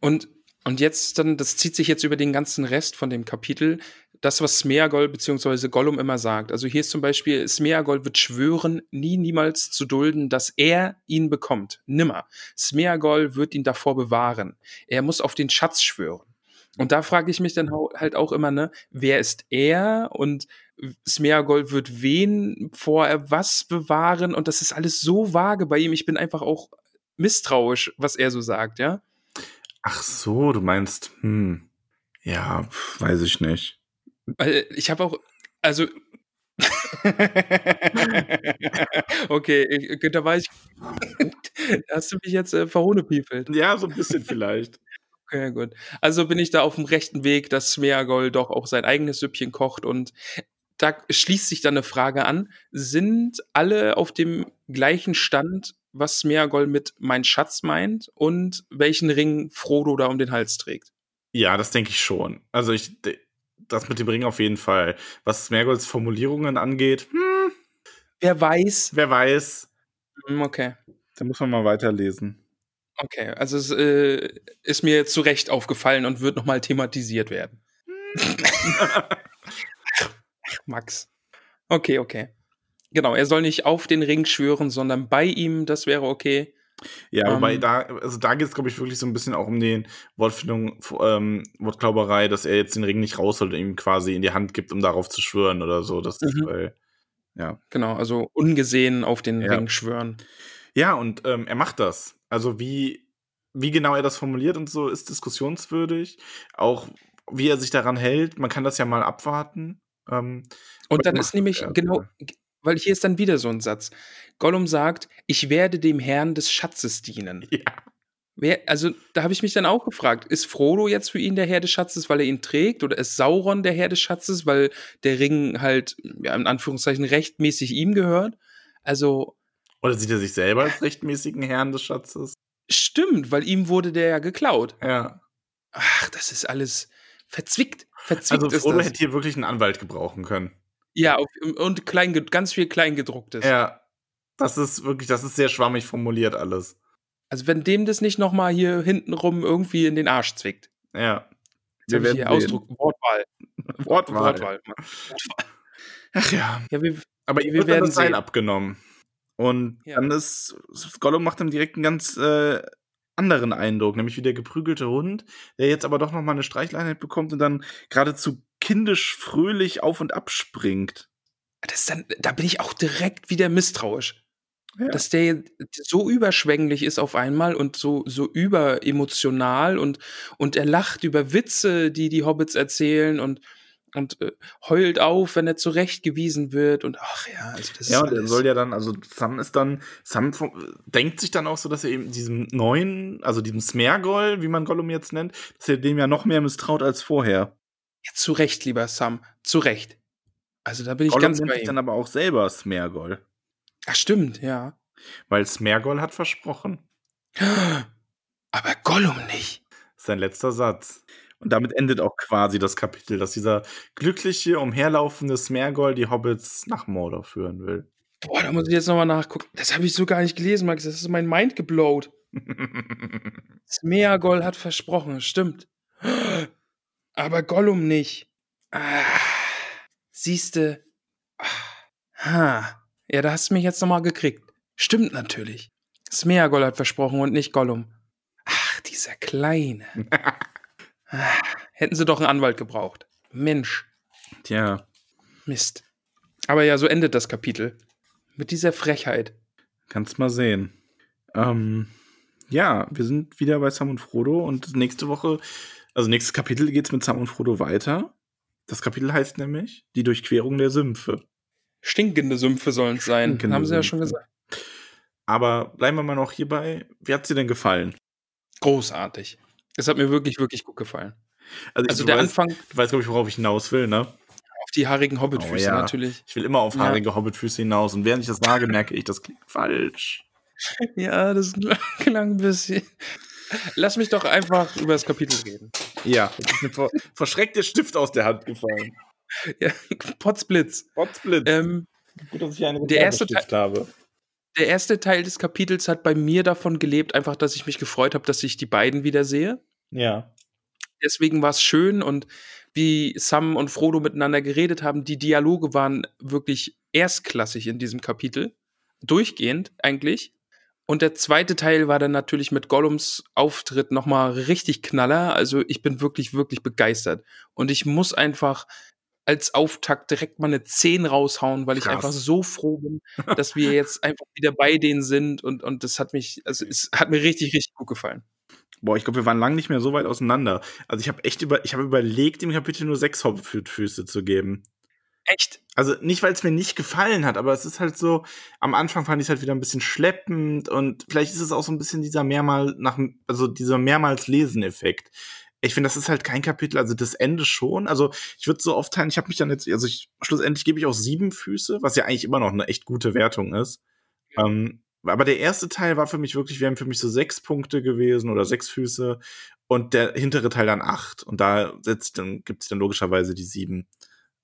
Und und jetzt dann, das zieht sich jetzt über den ganzen Rest von dem Kapitel, das, was Smeagol bzw. Gollum immer sagt. Also hier ist zum Beispiel, Smeagol wird schwören, nie, niemals zu dulden, dass er ihn bekommt. Nimmer. Smeagol wird ihn davor bewahren. Er muss auf den Schatz schwören. Und da frage ich mich dann halt auch immer, ne, wer ist er und Smeagol wird wen vor er was bewahren und das ist alles so vage bei ihm. Ich bin einfach auch misstrauisch, was er so sagt, ja. Ach so, du meinst, hm, ja, weiß ich nicht. Weil ich habe auch, also okay, ich, da war ich. hast du mich jetzt äh, verhohnepiefelt? Ja, so ein bisschen vielleicht. Okay, gut. Also bin ich da auf dem rechten Weg, dass Smeagol doch auch sein eigenes Süppchen kocht und da schließt sich dann eine Frage an. Sind alle auf dem gleichen Stand, was Smeagol mit mein Schatz meint und welchen Ring Frodo da um den Hals trägt? Ja, das denke ich schon. Also ich, das mit dem Ring auf jeden Fall. Was Smeagols Formulierungen angeht, hm, wer weiß. Wer weiß. Hm, okay. Da muss man mal weiterlesen. Okay, also es äh, ist mir zu Recht aufgefallen und wird nochmal thematisiert werden. Max. Okay, okay. Genau, er soll nicht auf den Ring schwören, sondern bei ihm, das wäre okay. Ja, um, wobei ähm. da, also da geht es, glaube ich, wirklich so ein bisschen auch um den Wortfindung, ähm, Wortklauberei, dass er jetzt den Ring nicht rausholt und ihm quasi in die Hand gibt, um darauf zu schwören oder so. Das ist, mhm. weil, ja. Genau, also ungesehen auf den ja. Ring schwören. Ja, und ähm, er macht das. Also wie, wie genau er das formuliert und so, ist diskussionswürdig. Auch wie er sich daran hält, man kann das ja mal abwarten. Ähm, und dann ist nämlich, genau, weil hier ist dann wieder so ein Satz. Gollum sagt, ich werde dem Herrn des Schatzes dienen. Ja. Wer, also, da habe ich mich dann auch gefragt, ist Frodo jetzt für ihn der Herr des Schatzes, weil er ihn trägt? Oder ist Sauron der Herr des Schatzes, weil der Ring halt, ja, in Anführungszeichen, rechtmäßig ihm gehört? Also. Oder sieht er sich selber als rechtmäßigen Herrn des Schatzes? Stimmt, weil ihm wurde der ja geklaut. Ja. Ach, das ist alles verzwickt. Verzwickt Also Frodo hätte hier wirklich einen Anwalt gebrauchen können. Ja, und klein, ganz viel Kleingedrucktes. Ja. Das ist wirklich, das ist sehr schwammig formuliert alles. Also wenn dem das nicht noch mal hier hintenrum irgendwie in den Arsch zwickt. Ja. Jetzt hab ich hier Ausdruck, Wortwahl. Wortwahl. Wortwahl. Ach ja. Ja, wir, Aber Wir ihr wird werden das Seil abgenommen. Und Ja. dann ist Gollum macht dann direkt einen ganz äh, anderen Eindruck, nämlich wie der geprügelte Hund, der jetzt aber doch noch mal eine Streichleinheit bekommt und dann geradezu kindisch fröhlich auf und ab springt. das ist dann, da bin ich auch direkt wieder misstrauisch. Ja. Dass der so überschwänglich ist auf einmal und so, so überemotional und, und er lacht über Witze, die die Hobbits erzählen und, und äh, heult auf, wenn er zurechtgewiesen wird und ach ja, also das Ja, ist und er alles. soll ja dann, also Sam ist dann, Sam denkt sich dann auch so, dass er eben diesem neuen, also diesem Smergol, wie man Gollum jetzt nennt, dass er dem ja noch mehr misstraut als vorher. ja, zu Recht, lieber Sam, zu Recht. Also da bin ich Gollum ganz nennt bei sich ihm. dann aber auch selber Smergol, Ach, stimmt, ja. weil Smergol hat versprochen. Aber Gollum nicht. Sein letzter Satz. Und damit endet auch quasi das Kapitel, dass dieser glückliche, umherlaufende Smergol die Hobbits nach Mordor führen will. Boah, da muss ich jetzt nochmal nachgucken. Das habe ich so gar nicht gelesen, Max. Das ist mein Mind geblowt. Smeagol hat versprochen, stimmt. Aber Gollum nicht. Ah, siehste. Ah, ha. Ja, da hast du mich jetzt nochmal gekriegt. Stimmt natürlich. Smeagol hat versprochen und nicht Gollum. Ach, dieser Kleine. Hätten sie doch einen Anwalt gebraucht. Mensch, Tja, Mist. Aber ja, so endet das Kapitel. Mit dieser Frechheit. kannst mal sehen. Ähm, ja, wir sind wieder bei Sam und Frodo und nächste Woche, also nächstes Kapitel geht's mit Sam und Frodo weiter. Das Kapitel heißt nämlich Die Durchquerung der Sümpfe. Stinkende Sümpfe sollen es sein. Stinkende Haben sie ja schon Sümpfe. gesagt. Aber bleiben wir mal noch hierbei. Wie hat's dir denn gefallen? Großartig. Es hat mir wirklich, wirklich gut gefallen. Also du der weißt, Anfang Du weißt, glaube ich, worauf ich hinaus will, ne? auf die haarigen Hobbitfüße Oh ja. natürlich. Ich will immer auf Ja. haarige Hobbitfüße hinaus. Und während ich das sage, merke ich, das klingt falsch. Ja, das klang ein bisschen. Lass mich doch einfach über das Kapitel reden. Ja, jetzt ist mir vor, verschreckt der Stift aus der Hand gefallen. Ja, Potzblitz. Potzblitz. Ähm, Gut, dass ich einen der erste Reservestift habe. Der erste Teil des Kapitels hat bei mir davon gelebt, einfach, dass ich mich gefreut habe, dass ich die beiden wieder sehe. Ja. Deswegen war es schön und wie Sam und Frodo miteinander geredet haben, die Dialoge waren wirklich erstklassig in diesem Kapitel. Durchgehend eigentlich. Und der zweite Teil war dann natürlich mit Gollums Auftritt nochmal richtig knaller. Also ich bin wirklich, wirklich begeistert. Und ich muss einfach als Auftakt direkt mal eine 10 raushauen, weil ich Krass. einfach so froh bin, dass wir jetzt einfach wieder bei denen sind. Und, und das hat mich, also es hat mir richtig, richtig gut gefallen. Boah, ich glaube, wir waren lange nicht mehr so weit auseinander. Also ich habe echt über, ich habe überlegt, dem Kapitel nur sechs Hobbitfüße zu geben. Echt? Also nicht, weil es mir nicht gefallen hat, aber es ist halt so, am Anfang fand ich es halt wieder ein bisschen schleppend und vielleicht ist es auch so ein bisschen dieser mehrmal nach, also dieser mehrmals Lesen-Effekt. Ich finde, das ist halt kein Kapitel, also das Ende schon. Also ich würde so oft teilen, ich habe mich dann jetzt, also ich, schlussendlich gebe ich auch sieben Füße, was ja eigentlich immer noch eine echt gute Wertung ist. Ähm, aber der erste Teil war für mich wirklich, wären für mich so sechs Punkte gewesen oder sechs Füße und der hintere Teil dann acht. Und da setzt dann, gibt es dann logischerweise die sieben.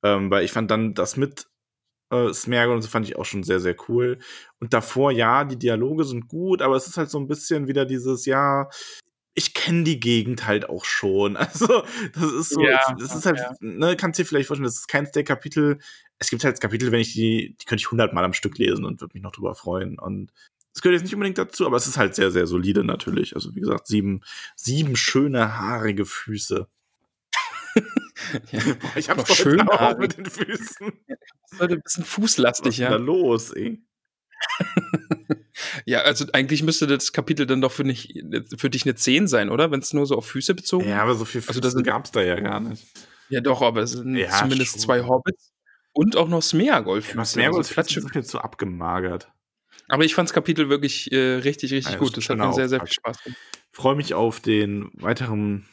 Ähm, weil ich fand dann das mit äh, Smergel und so fand ich auch schon sehr, sehr cool. Und davor, ja, die Dialoge sind gut, aber es ist halt so ein bisschen wieder dieses, ja, ich kenne die Gegend halt auch schon. Also, das ist so, Ja, das ist halt, ja. ne, kannst dir vielleicht vorstellen, das ist keins der Kapitel. Es gibt halt Kapitel, wenn ich die, die könnte ich hundertmal am Stück lesen und würde mich noch drüber freuen. Und es gehört jetzt nicht unbedingt dazu, aber es ist halt sehr, sehr solide natürlich. Also, wie gesagt, sieben, sieben schöne, haarige Füße. Boah, ich hab's doch schön auch mit den Füßen. Das ist heute ein bisschen Was fußlastig, ist denn da ja. los, ey? Ja, also eigentlich müsste das Kapitel dann doch für, nicht, für dich eine 10 sein, oder? Wenn es nur so auf Füße bezogen Ja, aber so viel Also Füße das sind- gab's da ja gar nicht. Ja, doch, aber es sind Ja, zumindest schon. zwei Hobbits und auch noch Smeagol-Füße. Was mehr also ist mir zu abgemagert. Aber ich fand das Kapitel wirklich äh, richtig, richtig Ja, gut. ist Das hat mir sehr, sehr viel. Spaß gemacht. Freue mich auf den weiteren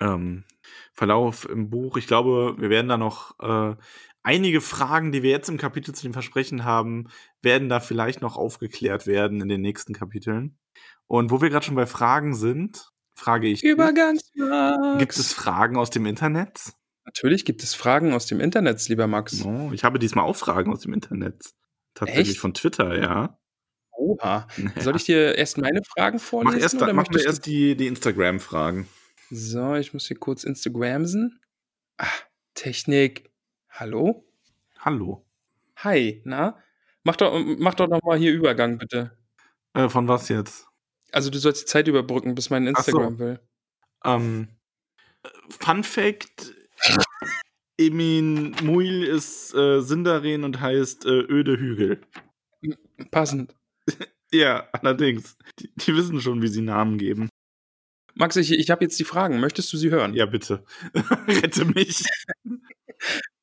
ähm, Verlauf im Buch. Ich glaube, wir werden da noch äh, einige Fragen, die wir jetzt im Kapitel zu dem Versprechen haben, werden da vielleicht noch aufgeklärt werden in den nächsten Kapiteln. Und wo wir gerade schon bei Fragen sind, frage ich. Übergangsmax. Gibt es Fragen aus dem Internet? Natürlich gibt es Fragen aus dem Internet, lieber Max. Oh, ich habe diesmal auch Fragen aus dem Internet. Tatsächlich Echt? von Twitter, ja. Oha. Ja. Soll ich dir erst meine Fragen vorlesen? Mach erst, oder mach mir erst die, die Instagram-Fragen. So, ich muss hier kurz Instagramsen. Ah, Technik. Hallo? Hallo. Hi, na? Mach doch, mach doch noch mal hier Übergang, bitte. Äh, von was jetzt? Also du sollst die Zeit überbrücken, bis mein Ach so. Instagram will. Ähm, Fun Fact: Emin Muil ist äh, Sindarin und heißt äh, Öde Hügel. Passend. Ja, allerdings. Die, die wissen schon, wie sie Namen geben. Max, ich, ich habe jetzt die Fragen. Möchtest du sie hören? Ja, bitte. Rette mich.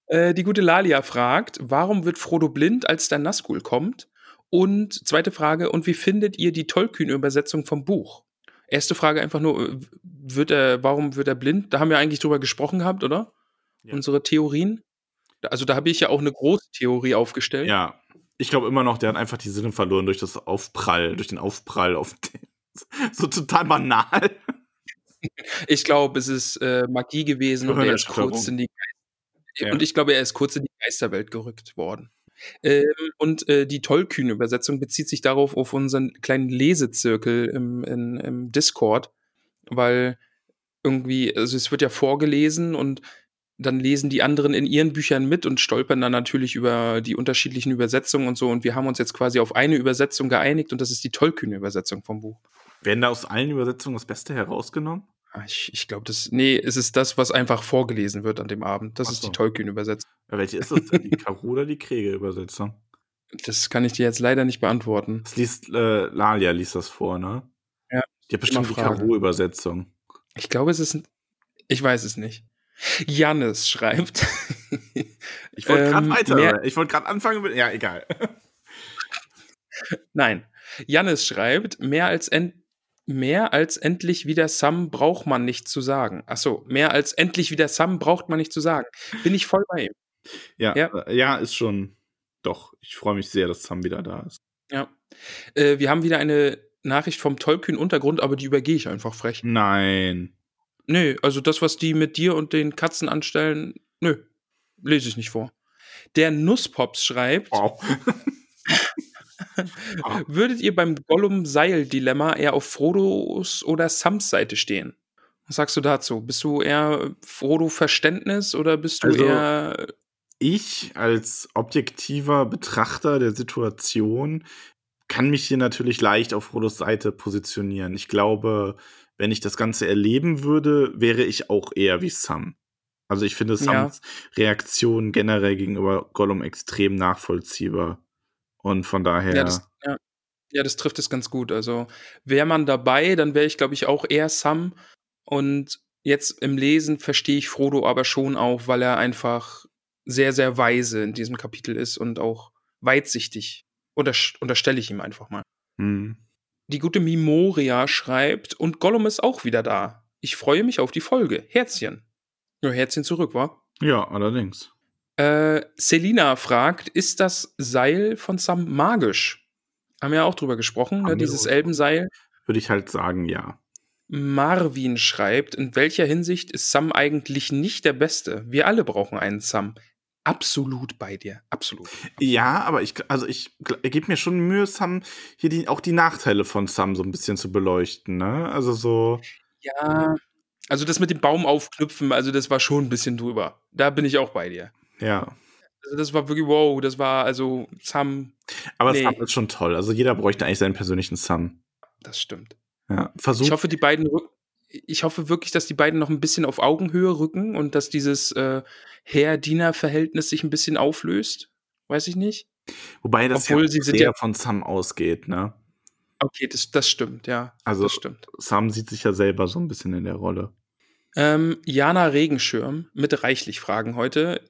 Äh, die gute Lalia fragt, warum wird Frodo blind, als der Nazgul kommt? Und zweite Frage, und wie findet ihr die Tolkien-Übersetzung vom Buch? Erste Frage einfach nur, äh, wird er, warum wird er blind? Da haben wir eigentlich drüber gesprochen gehabt, oder? Ja. Unsere Theorien. Also da habe ich ja auch eine große Theorie aufgestellt. Ja, ich glaube immer noch, der hat einfach die Sinne verloren durch das Aufprall, durch den Aufprall auf den. So total banal. Ich glaube, es ist äh, Magie gewesen und er ist kurz in die Ja. und ich glaube, er ist kurz in die Geisterwelt gerückt worden. Ähm, und äh, die Tollkühn-Übersetzung bezieht sich darauf auf unseren kleinen Lesezirkel im, in, im Discord, weil irgendwie, also es wird ja vorgelesen und dann lesen die anderen in ihren Büchern mit und stolpern dann natürlich über die unterschiedlichen Übersetzungen und so. Und wir haben uns jetzt quasi auf eine Übersetzung geeinigt und das ist die Tollkühn-Übersetzung vom Buch. Werden da aus allen Übersetzungen das Beste herausgenommen? Ah, Ich, ich glaube, das. Nee, es ist das, was einfach vorgelesen wird an dem Abend. Das Ach ist so. die Tollkühn-Übersetzung. Ja, welche ist das denn? Die Karo oder die Kriege-Übersetzung? Das kann ich dir jetzt leider nicht beantworten. Das liest, äh, Lalia liest das vor, ne? Ja, Die hat bestimmt die. Karo-Übersetzung. Ich glaube, es ist. Ich weiß es nicht. Jannis schreibt. Ich wollte gerade Ähm, weiter. Ich wollte gerade anfangen mit. Ja, egal. Nein. Jannis schreibt, mehr als, mehr als endlich wieder Sam braucht man nicht zu sagen. Ach so, mehr als endlich wieder Sam braucht man nicht zu sagen. Bin ich voll bei ihm. Ja, Ja. ja. ja ist schon. Doch, ich freue mich sehr, dass Sam wieder da ist. Ja. Äh, wir haben wieder eine Nachricht vom Tollkühn-Untergrund, aber die übergehe ich einfach frech. Nein. Nö, also das, was die mit dir und den Katzen anstellen, nö, lese ich nicht vor. Der Nusspops schreibt, Wow. würdet ihr beim Gollum-Seil-Dilemma eher auf Frodos oder Sams Seite stehen? Was sagst du dazu? Bist du eher Frodo-Verständnis oder bist du Also- eher ich als objektiver Betrachter der Situation kann mich hier natürlich leicht auf Frodos Seite positionieren. Ich glaube, wenn ich das Ganze erleben würde, wäre ich auch eher wie Sam. Also ich finde Sams Reaktion generell gegenüber Gollum extrem nachvollziehbar. Und von daher. Ja, das, ja. ja, das trifft es ganz gut. Also wäre man dabei, dann wäre ich, glaube ich, auch eher Sam. Und jetzt im Lesen verstehe ich Frodo aber schon auch, weil er einfach sehr, sehr weise in diesem Kapitel ist und auch weitsichtig. Oder unterstelle ich ihm einfach mal. hm. Die gute Mimoria schreibt, und Gollum ist auch wieder da. Ich freue mich auf die Folge. Herzchen. Ja, Herzchen zurück, wa? Ja, allerdings. Äh, Selina fragt, ist das Seil von Sam magisch? Haben wir ja auch drüber gesprochen, ne? Dieses Elbenseil. Würde ich halt sagen, ja. Marvin schreibt, in welcher Hinsicht ist Sam eigentlich nicht der Beste? Wir alle brauchen einen Sam. Absolut bei dir, absolut. Ja, aber ich, also ich, ich gebe mir schon Mühe, Sam, hier die, auch die Nachteile von Sam so ein bisschen zu beleuchten, ne? Also so. Ja, also das mit dem Baum aufknüpfen, also das war schon ein bisschen drüber. Da bin ich auch bei dir. Ja. Also das war wirklich wow, das war also Sam, Aber Nee. Sam ist schon toll. Also jeder bräuchte eigentlich seinen persönlichen Sam. das stimmt. Ja. Versuch. Ich hoffe, die beiden ich hoffe wirklich, dass die beiden noch ein bisschen auf Augenhöhe rücken und dass dieses äh, Herr-Diener-Verhältnis sich ein bisschen auflöst. Weiß ich nicht. wobei das obwohl ja sehr ja- von Sam ausgeht, ne? Okay, das, das stimmt, ja. Also- stimmt. Sam sieht sich ja selber so ein bisschen in der Rolle. Ähm, Jana Regenschirm mit reichlich Fragen heute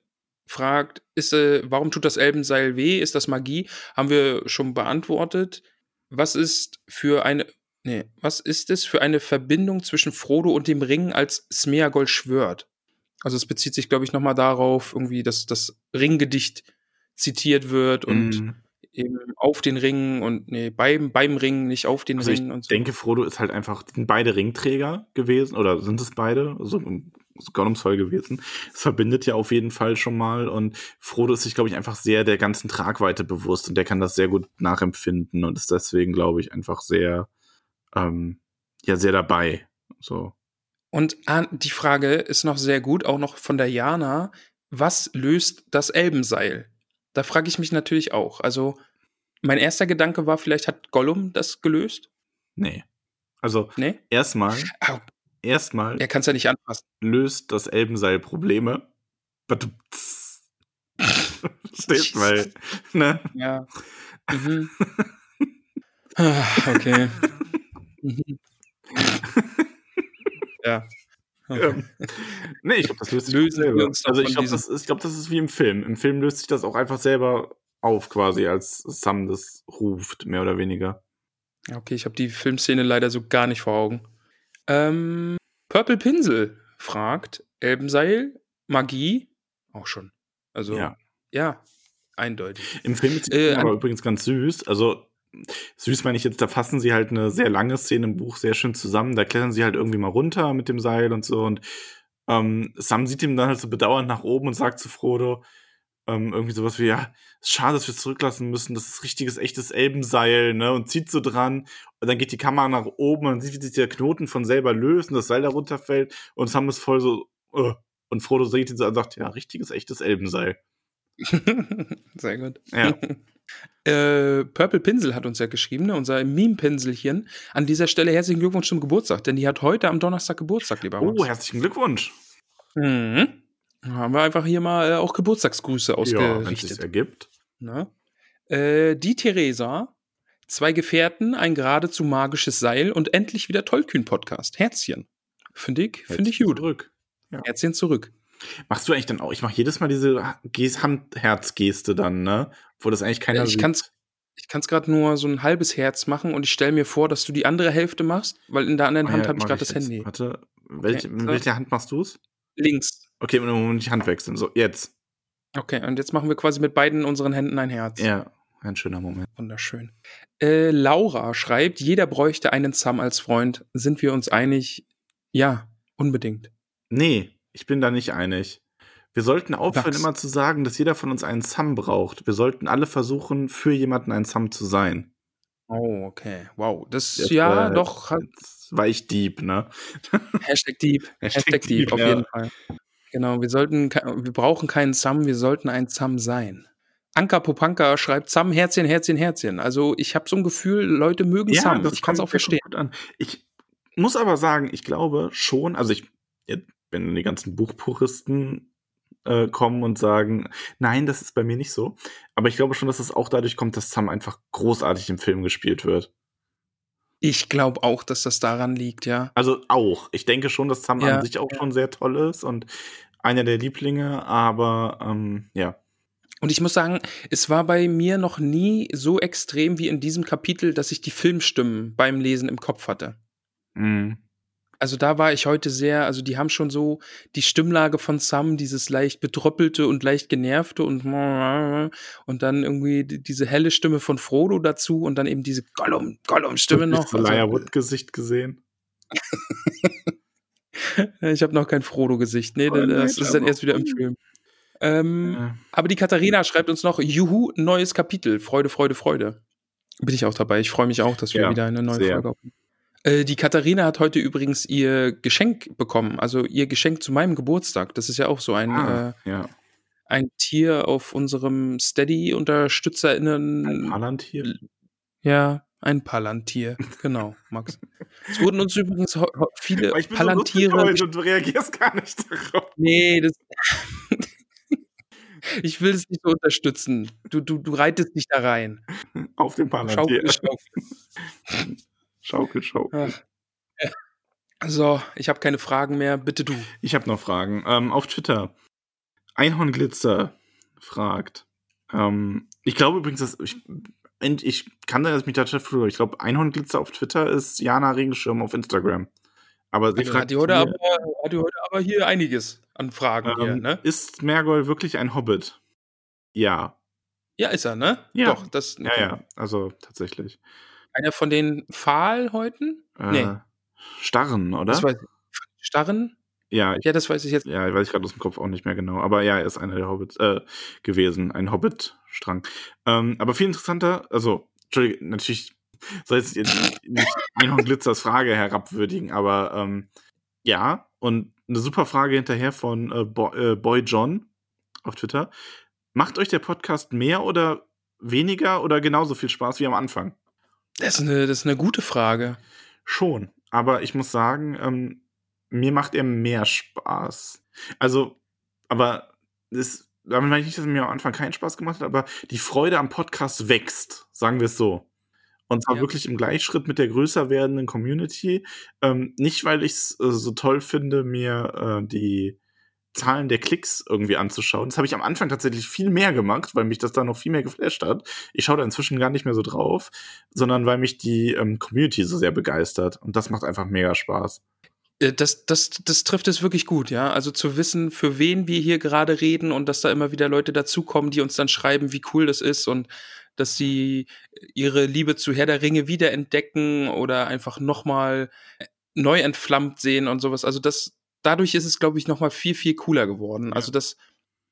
fragt, ist, äh, warum tut das Elbenseil weh? Ist das Magie? Haben wir schon beantwortet. Was ist für eine, nee, was ist es für eine Verbindung zwischen Frodo und dem Ring, als Smeagol schwört? Also es bezieht sich, glaube ich, nochmal darauf, irgendwie, dass das Ringgedicht zitiert wird und Mm. eben auf den Ringen und nee, beim, beim Ring, nicht auf den Also ich Ringen und so. denke, Frodo ist halt einfach, sind beide Ringträger gewesen, oder sind es beide? So, so Gollums voll gewesen. Es verbindet ja auf jeden Fall schon mal und Frodo ist sich, glaube ich, einfach sehr der ganzen Tragweite bewusst und der kann das sehr gut nachempfinden und ist deswegen, glaube ich, einfach sehr, ähm, ja, sehr dabei. So. Und die Frage ist noch sehr gut, auch noch von der Jana. Was löst das Elbenseil? Da frage ich mich natürlich auch. Also, mein erster Gedanke war, vielleicht hat Gollum das gelöst. Nee. Also, Nee? erstmal, erstmal er kann es ja nicht anfassen. löst das Elbenseil Probleme. Verstehst du, weil, ne? Ja. Mhm. Ah, okay. Mhm. ja. Okay. Ähm, nee, ich glaube, das löst sich Lösen selber. Also ich glaube, das, ist- ich glaub, das ist wie im Film. Im Film löst sich das auch einfach selber auf, quasi, als Sam das ruft, mehr oder weniger. Ja, Okay, ich habe die Filmszene leider so gar nicht vor Augen. Ähm, Purple Pinsel fragt, Elbenseil, Magie, auch schon. Also, Ja. ja, eindeutig. Im Film ist Äh, aber übrigens ganz süß. Also süß meine ich jetzt, da fassen sie halt eine sehr lange Szene im Buch sehr schön zusammen. Da klettern sie halt irgendwie mal runter mit dem Seil und so. Und ähm, Sam sieht ihm dann halt so bedauernd nach oben und sagt zu Frodo ähm, irgendwie sowas wie, ja, ist schade, dass wir es zurücklassen müssen. Das ist richtiges, echtes Elbenseil, ne? Und zieht so dran. Und dann geht die Kamera nach oben und man sieht, wie sich der Knoten von selber löst und das Seil da runterfällt. Und Sam ist voll so, äh. und Frodo sieht ihn so und sagt, ja, richtiges, echtes Elbenseil. Sehr gut. Ja. äh, Purple Pinsel hat uns ja geschrieben, ne? unser Meme-Pinselchen. An dieser Stelle herzlichen Glückwunsch zum Geburtstag, denn die hat heute am Donnerstag Geburtstag, lieber Oh, Max. herzlichen Glückwunsch. Mhm. Haben wir einfach hier mal äh, auch Geburtstagsgrüße Ja, wenn ausgerichtet. ergibt. ne? äh, die Theresa, zwei Gefährten, ein geradezu magisches Seil und endlich wieder Tollkühn-Podcast. Herzchen. Finde ich, finde ich gut. Zurück. Herzchen zurück. Machst du eigentlich dann auch? Ich mache jedes Mal diese Ges- Handherzgeste dann, ne? Wo das eigentlich keiner ich sieht. kann's, ich kann es gerade nur so ein halbes Herz machen und ich stelle mir vor, dass du die andere Hälfte machst, weil in der anderen Ah Hand ja, habe ich gerade das jetzt. Handy. Warte, welche, Okay, mit welcher Hand machst du es? Links. Okay, im Moment die Hand wechseln. So, jetzt. Okay, und jetzt machen wir quasi mit beiden unseren Händen ein Herz. Ja, ein schöner Moment. Wunderschön. Äh, Laura schreibt, jeder bräuchte einen Sam als Freund. Sind wir uns einig? Ja, unbedingt. Nee, ich bin da nicht einig. Wir sollten aufhören, Max. immer zu sagen, dass jeder von uns einen Sam braucht. Wir sollten alle versuchen, für jemanden ein Sam zu sein. Oh, okay. Wow. Das, Jetzt, ja, äh, doch. Hat, war ich Dieb, ne? Hashtag Deep. Hashtag Hashtag, Deep, Deep, auf ja. jeden Fall. Genau, wir sollten, wir brauchen keinen Sam, wir sollten ein Sam sein. Anka Popanka schreibt Sam, Herzchen, Herzchen, Herzchen. Also ich habe so ein Gefühl, Leute mögen Sam. Ich kann es auch das verstehen. kommt Gut an. Ich muss aber sagen, ich glaube schon, also ich, wenn die ganzen Buchpuristen äh, kommen und sagen, nein, das ist bei mir nicht so. Aber ich glaube schon, dass es auch dadurch kommt, dass Sam einfach großartig im Film gespielt wird. Ich glaube auch, dass das daran liegt, ja. Also auch. Ich denke schon, dass Sam Ja, an sich auch schon sehr toll ist und einer der Lieblinge, aber ähm, ja. Und ich muss sagen, es war bei mir noch nie so extrem wie in diesem Kapitel, dass ich die Filmstimmen beim Lesen im Kopf hatte. Mhm. Also da war ich heute sehr, also die haben schon so die Stimmlage von Sam, dieses leicht betröppelte und leicht genervte und und dann irgendwie die- diese helle Stimme von Frodo dazu und dann eben diese Gollum, Gollum-Stimme noch. Hast du Also, Wood-Gesicht gesehen? ich habe noch kein Frodo-Gesicht. Nee, das nein, ist dann erst wieder im Film. Ähm, Ja. Aber die Katharina schreibt uns noch, Juhu, neues Kapitel. Freude, Freude, Freude. Bin ich auch dabei. Ich freue mich auch, dass wir Ja, wieder eine neue sehr. Folge haben. Äh, die Katharina hat heute übrigens ihr Geschenk bekommen, also ihr Geschenk zu meinem Geburtstag. Das ist ja auch so ein, Ah, äh, ja. ein Tier auf unserem Steady-UnterstützerInnen. Ein Palantir. Ja, ein Palantir. Genau, Max. Es wurden uns übrigens viele ich bin so Palantiere. lustig heute und du reagierst gar nicht darauf. Nee, das. ich will es nicht so unterstützen. Du, du, du reitest dich da rein. Auf dem Palantir. Schaukel, schaukel. Schaukel, Schaukel. Ach. So, ich habe keine Fragen mehr. Bitte du. Ich habe noch Fragen. Ähm, auf Twitter. Einhornglitzer fragt. Ähm, ich glaube übrigens, dass ich, ich kann da jetzt mich da früher. Ich glaube, Einhornglitzer auf Twitter ist Jana Regenschirm auf Instagram. Aber sie Also fragt hat, die heute hier- aber, hat die heute aber hier einiges an Fragen hier, Ähm, ne? Ist Mergol wirklich ein Hobbit? Ja. Ja, ist er, ne? Ja. Doch, das Ja, ja, also tatsächlich. Einer von den Pfahlhäuten? Äh, Nee. Starren, oder? Das weiß ich. Starren? ja, ich, Ja, das weiß ich jetzt. ja, weiß ich gerade aus dem Kopf auch nicht mehr genau. Aber ja, er ist einer der Hobbits äh, gewesen, ein Hobbit-Strang. Ähm, aber viel interessanter, also, Entschuldigung, natürlich soll jetzt nicht, nicht Einhorn Glitzers Frage herabwürdigen, aber ähm, ja, und eine super Frage hinterher von äh, Bo äh, Boy John auf Twitter. Macht euch der Podcast mehr oder weniger oder genauso viel Spaß wie am Anfang? Das ist eine, das ist eine gute Frage. Schon, aber ich muss sagen, ähm, mir macht er mehr Spaß. Also, aber es, damit meine ich nicht, dass mir am Anfang keinen Spaß gemacht hat, aber die Freude am Podcast wächst, sagen wir es so. Und zwar Ja. wirklich im Gleichschritt mit der größer werdenden Community. Ähm, nicht, weil ich es äh, so toll finde, mir äh, die Zahlen der Klicks irgendwie anzuschauen. Das habe ich am Anfang tatsächlich viel mehr gemacht, weil mich das da noch viel mehr geflasht hat. Ich schaue da inzwischen gar nicht mehr so drauf, sondern weil mich die ähm, Community so sehr begeistert. Und das macht einfach mega Spaß. Äh, Das, das, das trifft es wirklich gut, ja. Also zu wissen, für wen wir hier gerade reden und dass da immer wieder Leute dazukommen, die uns dann schreiben, wie cool das ist und dass sie ihre Liebe zu Herr der Ringe wiederentdecken oder einfach nochmal neu entflammt sehen und sowas. Also das, dadurch ist es, glaube ich, nochmal viel, viel cooler geworden. Also das,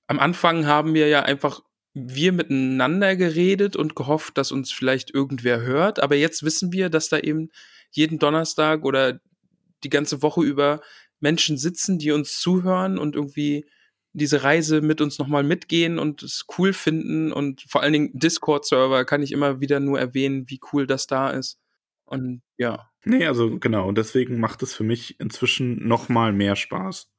am Anfang haben wir ja einfach wir miteinander geredet und gehofft, dass uns vielleicht irgendwer hört. Aber jetzt wissen wir, dass da eben jeden Donnerstag oder die ganze Woche über Menschen sitzen, die uns zuhören und irgendwie diese Reise mit uns nochmal mitgehen und es cool finden. Und vor allen Dingen Discord-Server kann ich immer wieder nur erwähnen, wie cool das da ist. Und ja. Nee, also genau. Und deswegen macht es für mich inzwischen noch mal mehr Spaß.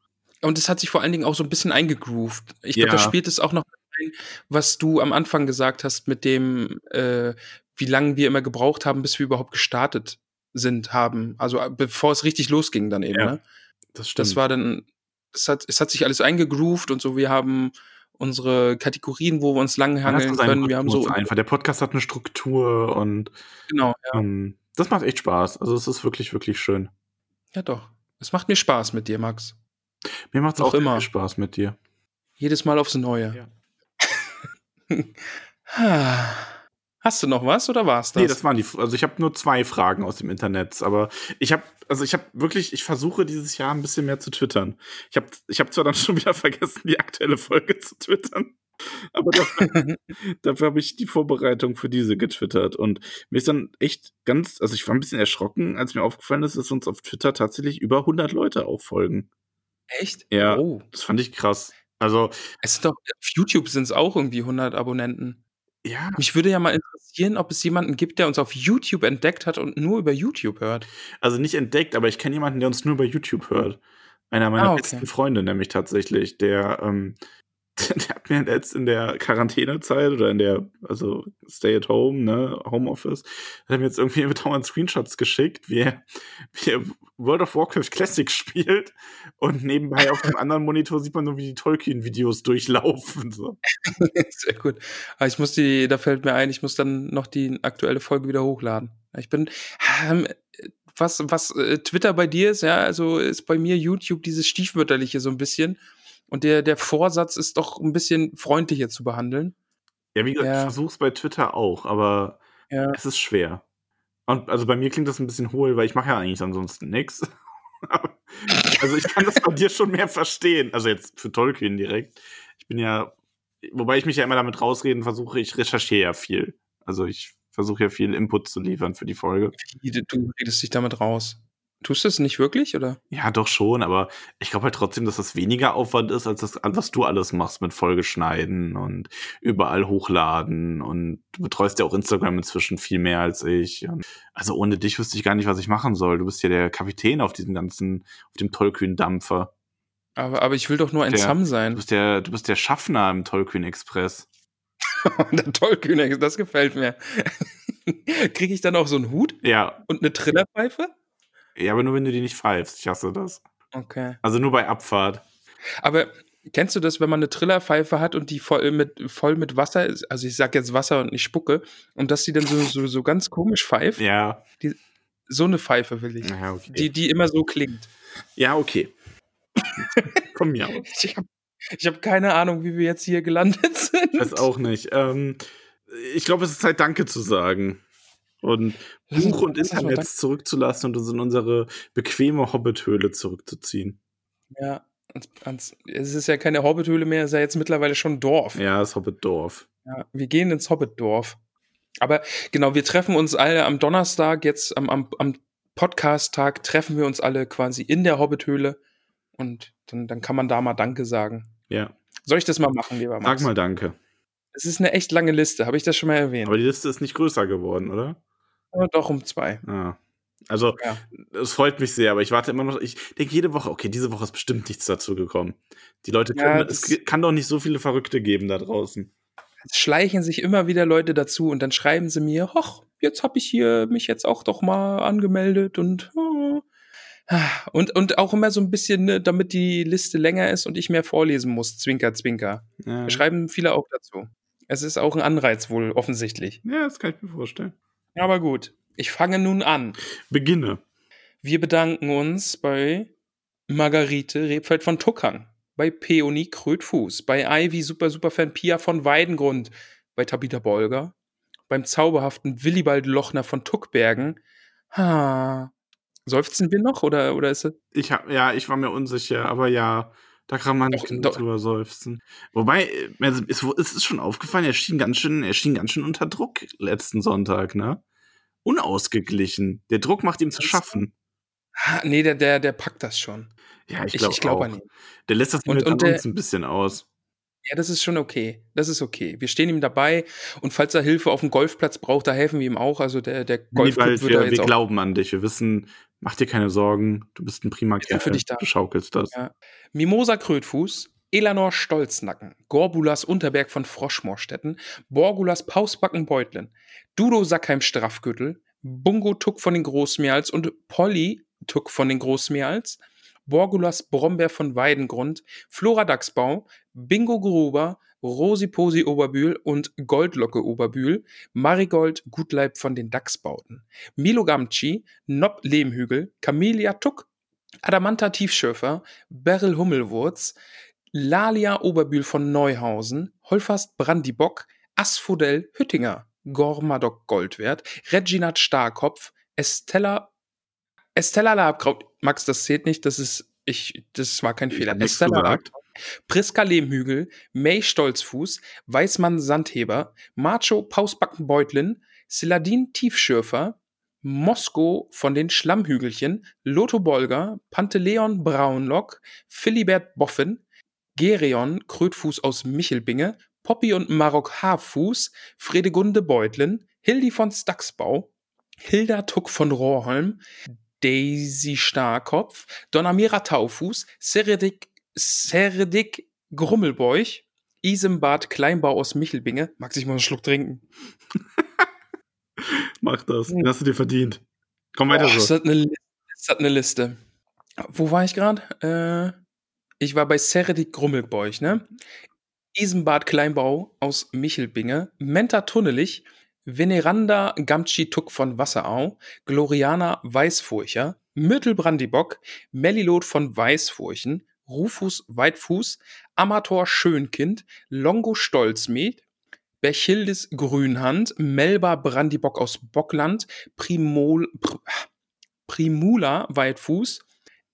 Und es hat sich vor allen Dingen auch so ein bisschen eingegroovt. Ich glaube, Ja. da spielt es auch noch ein, was du am Anfang gesagt hast mit dem, äh, wie lange wir immer gebraucht haben, bis wir überhaupt gestartet sind, haben. Also äh, bevor es richtig losging dann eben. Ja, Ne? Das stimmt. Das war dann, es hat, es hat sich alles eingegroovt und so. Wir haben unsere Kategorien, wo wir uns langhangeln können. Wir haben so, einfach. Der Podcast hat eine Struktur und genau, ja, ähm, das macht echt Spaß. Also es ist wirklich, wirklich schön. ja doch. Es macht mir Spaß mit dir, Max. Mir macht es auch immer Spaß mit dir. Jedes Mal aufs Neue. Ja. Hast du noch was oder war's das? Nee, das waren die. Also ich habe nur zwei Fragen aus dem Internet, aber ich habe, also ich habe wirklich, ich versuche dieses Jahr ein bisschen mehr zu twittern. Ich habe, ich habe zwar dann schon wieder vergessen, die aktuelle Folge zu twittern, aber dafür, dafür habe ich die Vorbereitung für diese getwittert und mir ist dann echt ganz, also ich war ein bisschen erschrocken, als mir aufgefallen ist, dass uns auf Twitter tatsächlich über 100 Leute auch folgen. Echt? Ja. Oh. Das fand ich krass. Also Es sind doch, auf YouTube sind es auch irgendwie 100 Abonnenten. ja, Mich würde ja mal interessieren, ob es jemanden gibt, der uns auf YouTube entdeckt hat und nur über YouTube hört. also nicht entdeckt, aber ich kenne jemanden, der uns nur bei YouTube hört. Einer meiner Ah, okay. besten Freunde nämlich tatsächlich, der, ähm, der hat mir jetzt in der Quarantänezeit oder in der, also Stay at Home, ne, Homeoffice, hat er mir jetzt irgendwie dauernd Screenshots geschickt, wie er, wie er World of Warcraft Classic spielt und nebenbei auf dem anderen Monitor sieht man nur, wie die Tolkien-Videos durchlaufen. So. Sehr gut. Aber ich muss die, da fällt mir ein, ich muss dann noch die aktuelle Folge wieder hochladen. Ich bin, ähm, was, was äh, Twitter bei dir ist, ja, also ist bei mir YouTube dieses Stiefmütterliche so ein bisschen. Und der, der Vorsatz ist doch ein bisschen freundlicher zu behandeln. Ja, wie gesagt, Ja. ich versuch's bei Twitter auch, aber Ja. es ist schwer. Und also bei mir klingt das ein bisschen hohl, weil ich mache ja eigentlich ansonsten. Aber- also ich kann das bei dir schon mehr verstehen. Also jetzt für Tolkien direkt. Ich bin ja, wobei ich mich ja immer damit rausreden versuche, ich recherchiere ja viel. Also ich versuche ja viel Input zu liefern für die Folge. Du redest dich damit raus. Tust du es nicht wirklich, oder? Ja, doch schon, aber ich glaube halt trotzdem, dass das weniger Aufwand ist, als das, was du alles machst mit Folge schneiden und überall hochladen und du betreust ja auch Instagram inzwischen viel mehr als ich. Also ohne dich wüsste ich gar nicht, was ich machen soll. Du bist ja der Kapitän auf diesem ganzen, auf dem Tollkühn-Dampfer. Aber, aber ich will doch nur ein Der- Sam Du sein. bist der, du bist der Schaffner im Tollkühn-Express. Der Tollkühner, das gefällt mir. Kriege ich dann auch so einen Hut Ja, und eine Trillerpfeife? Ja, aber nur wenn du die nicht pfeifst. Ich hasse das. Okay. Also nur bei Abfahrt. Aber kennst du das, wenn man eine Trillerpfeife hat und die voll mit, voll mit Wasser ist? Also ich sag jetzt Wasser und nicht Spucke. Und dass die dann so, so, so ganz komisch pfeift? Ja. So eine Pfeife will ich. Ja, okay. Die, die immer so klingt. Ja, okay. Komm mir aus. Ich habe ich hab keine Ahnung, wie wir jetzt hier gelandet sind. Weiß auch nicht. Ähm, ich glaube, es ist Zeit, Danke zu sagen. Und Lass Buch und Internet zurückzulassen und uns in unsere bequeme Hobbithöhle zurückzuziehen. Ja, ans, es ist ja keine Hobbithöhle mehr, es ist ja jetzt mittlerweile schon Dorf. Ja, das Hobbitdorf. Ja, wir gehen ins Hobbitdorf. Aber genau, wir treffen uns alle am Donnerstag, jetzt am, am, am Podcast-Tag, treffen wir uns alle quasi in der Hobbithöhle und dann, dann kann man da mal Danke sagen. Ja. Soll ich das mal machen, lieber Max? Sag mal Danke. Es ist eine echt lange Liste, habe ich das schon mal erwähnt? Aber die Liste ist nicht größer geworden, oder? Aber doch um zwei. Ah. Also, Ja. es freut mich sehr, aber ich warte immer noch. Ich denke jede Woche, okay, diese Woche ist bestimmt nichts dazu gekommen. Die Leute Ja, können, es kann doch nicht so viele Verrückte geben da draußen. Es schleichen sich immer wieder Leute dazu und dann schreiben sie mir, hoch, jetzt habe ich hier mich jetzt auch doch mal angemeldet und oh. und und auch immer so ein bisschen, ne, damit die Liste länger ist und ich mehr vorlesen muss. Zwinker, zwinker. Ja, schreiben viele auch dazu. Es ist auch ein Anreiz wohl offensichtlich. ja das kann ich mir vorstellen. Aber gut, ich fange nun an. Beginne. Wir bedanken uns bei Margarete Rebfeld von Tuckern, bei Peony Krötfuß, bei Ivy Super Superfan Pia von Weidengrund, bei Tabitha Bolger, beim zauberhaften Willibald Lochner von Tuckbergen. Ha. Seufzen wir noch oder, oder ist es? Ich hab, ja, ich war mir unsicher, aber ja, da kann man nicht doch. drüber seufzen. Wobei, also, es, es ist schon aufgefallen, er schien ganz schön, er schien ganz schön unter Druck letzten Sonntag, ne? Unausgeglichen. Der Druck macht ihm zu schaffen. Ha, nee, der, der, der packt das schon. Ja, ich Ich, glaube ich glaube auch. an ihn. Der lässt das Und- mit und der- uns ein bisschen aus. Ja, das ist schon okay. Das ist okay. Wir stehen ihm dabei und falls er Hilfe auf dem Golfplatz braucht, da helfen wir ihm auch. Also der, der Golfclub wird da wir, wir auch glauben an dich. Wir wissen, mach dir keine Sorgen. Du bist ein prima Kerl. für dich da. Du schaukelst das. Ja. Mimosa Krötfuß, Elanor Stolznacken, Gorbulas Unterberg von Froschmorstetten, Borgulas Pausbacken Beutlen, Dudo Sackheim Straffgürtel, Bungo Tuck von den Großmeerls und Polly Tuck von den Großmeerls, Borgulas Brombeer von Weidengrund, Flora Dachsbau, Bingo Gruber, Rosi Posi Oberbühl und Goldlocke Oberbühl, Marigold Gutleib von den Dachsbauten, Milo Gamci, Nob Lehmhügel, Camelia Tuck, Adamanta Tiefschöfer, Beryl Hummelwurz, Lalia Oberbühl von Neuhausen, Holfast Brandibock, Asphodel Hüttinger, Gormadok Goldwert, Reginat Starkopf, Estella, Estella Labkraut, Max, das zählt nicht, das ist, ich, das war kein Ich Fehler. Estella. Labkraut, Priska Lehmhügel, May Stolzfuß, Weißmann Sandheber, Macho Pausbacken Beutlin, Siladin Tiefschürfer, Mosko von den Schlammhügelchen, Lotho Bolger, Panteleon Braunlock, Philibert Boffin, Gerion Krötfuß aus Michelbinge, Poppy und Marok Haarfuß, Fredegunde Beutlin, Hildi von Staxbau, Hilda Tuck von Rohrholm, Daisy Starkopf, Donamira Taufuß, Seredik, Seredik Grummelbeuch, Isembad Kleinbau aus Michelbinge. Max, ich muss einen Schluck trinken. Mach das. Hm. Den hast du dir verdient. Komm weiter ist so. das eine, Li- ist das eine Liste. Wo war ich gerade? Äh, ich war bei Seredik Grummelbeuch, ne? Isenbad Kleinbau aus Michelbinge, Menta Tunnelich, Veneranda Gamtschi Tuck von Wasserau, Gloriana Weißfurcher, Myrtle Brandibock, Mellilot von Weißfurchen, Rufus Weitfuß, Amator Schönkind, Longo Stolzmed, Berchildis Grünhand, Melba Brandibock aus Bockland, Primol, Pr Primula Weitfuß,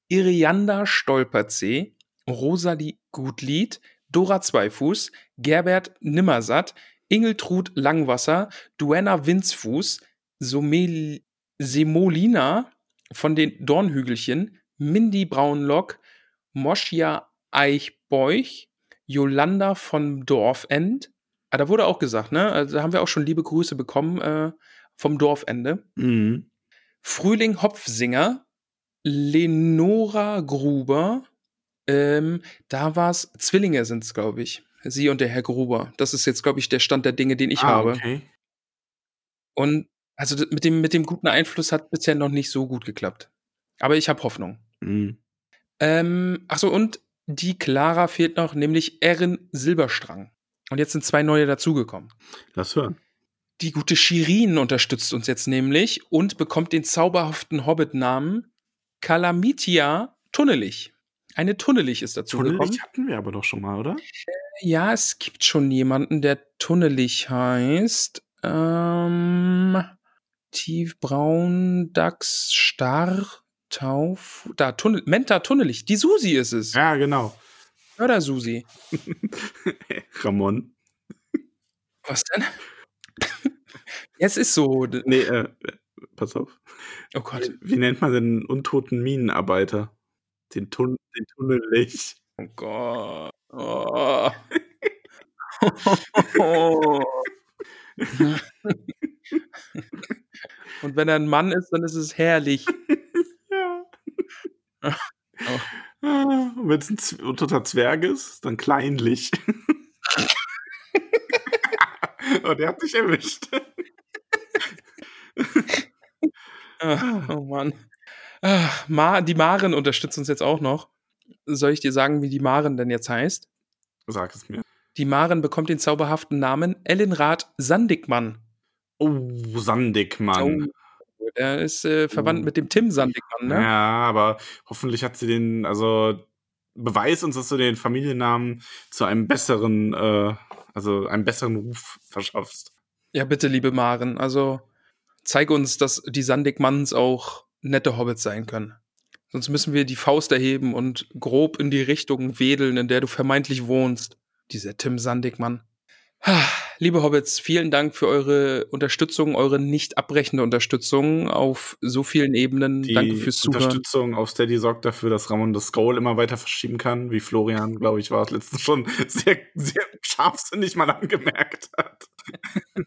Irianda Stolperzee, Rosalie Gutlied, Dora Zweifuß, Gerbert Nimmersatt, Ingeltrud Langwasser, Duenna Winzfuß, Semolina von den Dornhügelchen, Mindy Braunlock, Moschia Eichbeuch, Jolanda von Dorfend. Ah, da wurde auch gesagt, ne? Also, da haben wir auch schon liebe Grüße bekommen äh, vom Dorfende. Mhm. Frühling Hopfsinger, Lenora Gruber, ähm, da war's, Zwillinge sind's, glaube ich. Sie und der Herr Gruber. Das ist jetzt, glaube ich, der Stand der Dinge, den ich ah, habe. Okay. Und also mit dem, mit dem guten Einfluss hat bisher noch nicht so gut geklappt. Aber ich habe Hoffnung. Mhm. Ähm, achso, und die Clara fehlt noch, nämlich Erin Silberstrang. Und jetzt sind zwei neue dazugekommen. Lass hören. Die gute Shirin unterstützt uns jetzt nämlich und bekommt den zauberhaften Hobbit-Namen Calamitia Tunnelich. Eine Tunnelich ist dazu gekommen. Tunnelig hatten wir aber doch schon mal, oder? Ja, es gibt schon jemanden, der Tunnelich heißt. Ähm, tiefbraun, Dachs, starr, Tauf. Da, Tunnel, Menta Tunnelich. Die Susi ist es. Ja, genau. Oder Susi. Ramon. Was denn? es ist so. Nee, äh, pass auf. Oh Gott. Wie, wie nennt man denn einen untoten Minenarbeiter? Den, Tun den Tunnelig. Oh Gott. Oh. oh. Und wenn er ein Mann ist, dann ist es herrlich. Oh. Und wenn es ein Z Zwerg ist, dann kleinlich. oh, der hat dich erwischt. Ah, oh Mann. Ah, Ma die Maren unterstützt uns jetzt auch noch. Soll ich dir sagen, wie die Maren denn jetzt heißt? Sag es mir. Die Maren bekommt den zauberhaften Namen Ellenrath Sandigmann. Oh, Sandigmann. Oh, er ist äh, verwandt Oh. mit dem Tim Sandigmann, ne? Ja, aber hoffentlich hat sie den, also beweis uns, dass du den Familiennamen zu einem besseren, äh, also einem besseren Ruf verschaffst. Ja, bitte, liebe Maren. Also zeig uns, dass die Sandigmanns auch nette Hobbits sein können. Sonst müssen wir die Faust erheben und grob in die Richtung wedeln, in der du vermeintlich wohnst. Dieser Tim Sandigmann. Liebe Hobbits, vielen Dank für eure Unterstützung, eure nicht abbrechende Unterstützung auf so vielen Ebenen. Die Danke fürs Zuhören. Unterstützung auf Steady sorgt dafür, dass Ramon das Scroll immer weiter verschieben kann, wie Florian, glaube ich, war es letztens schon sehr, sehr scharfsinnig mal angemerkt hat.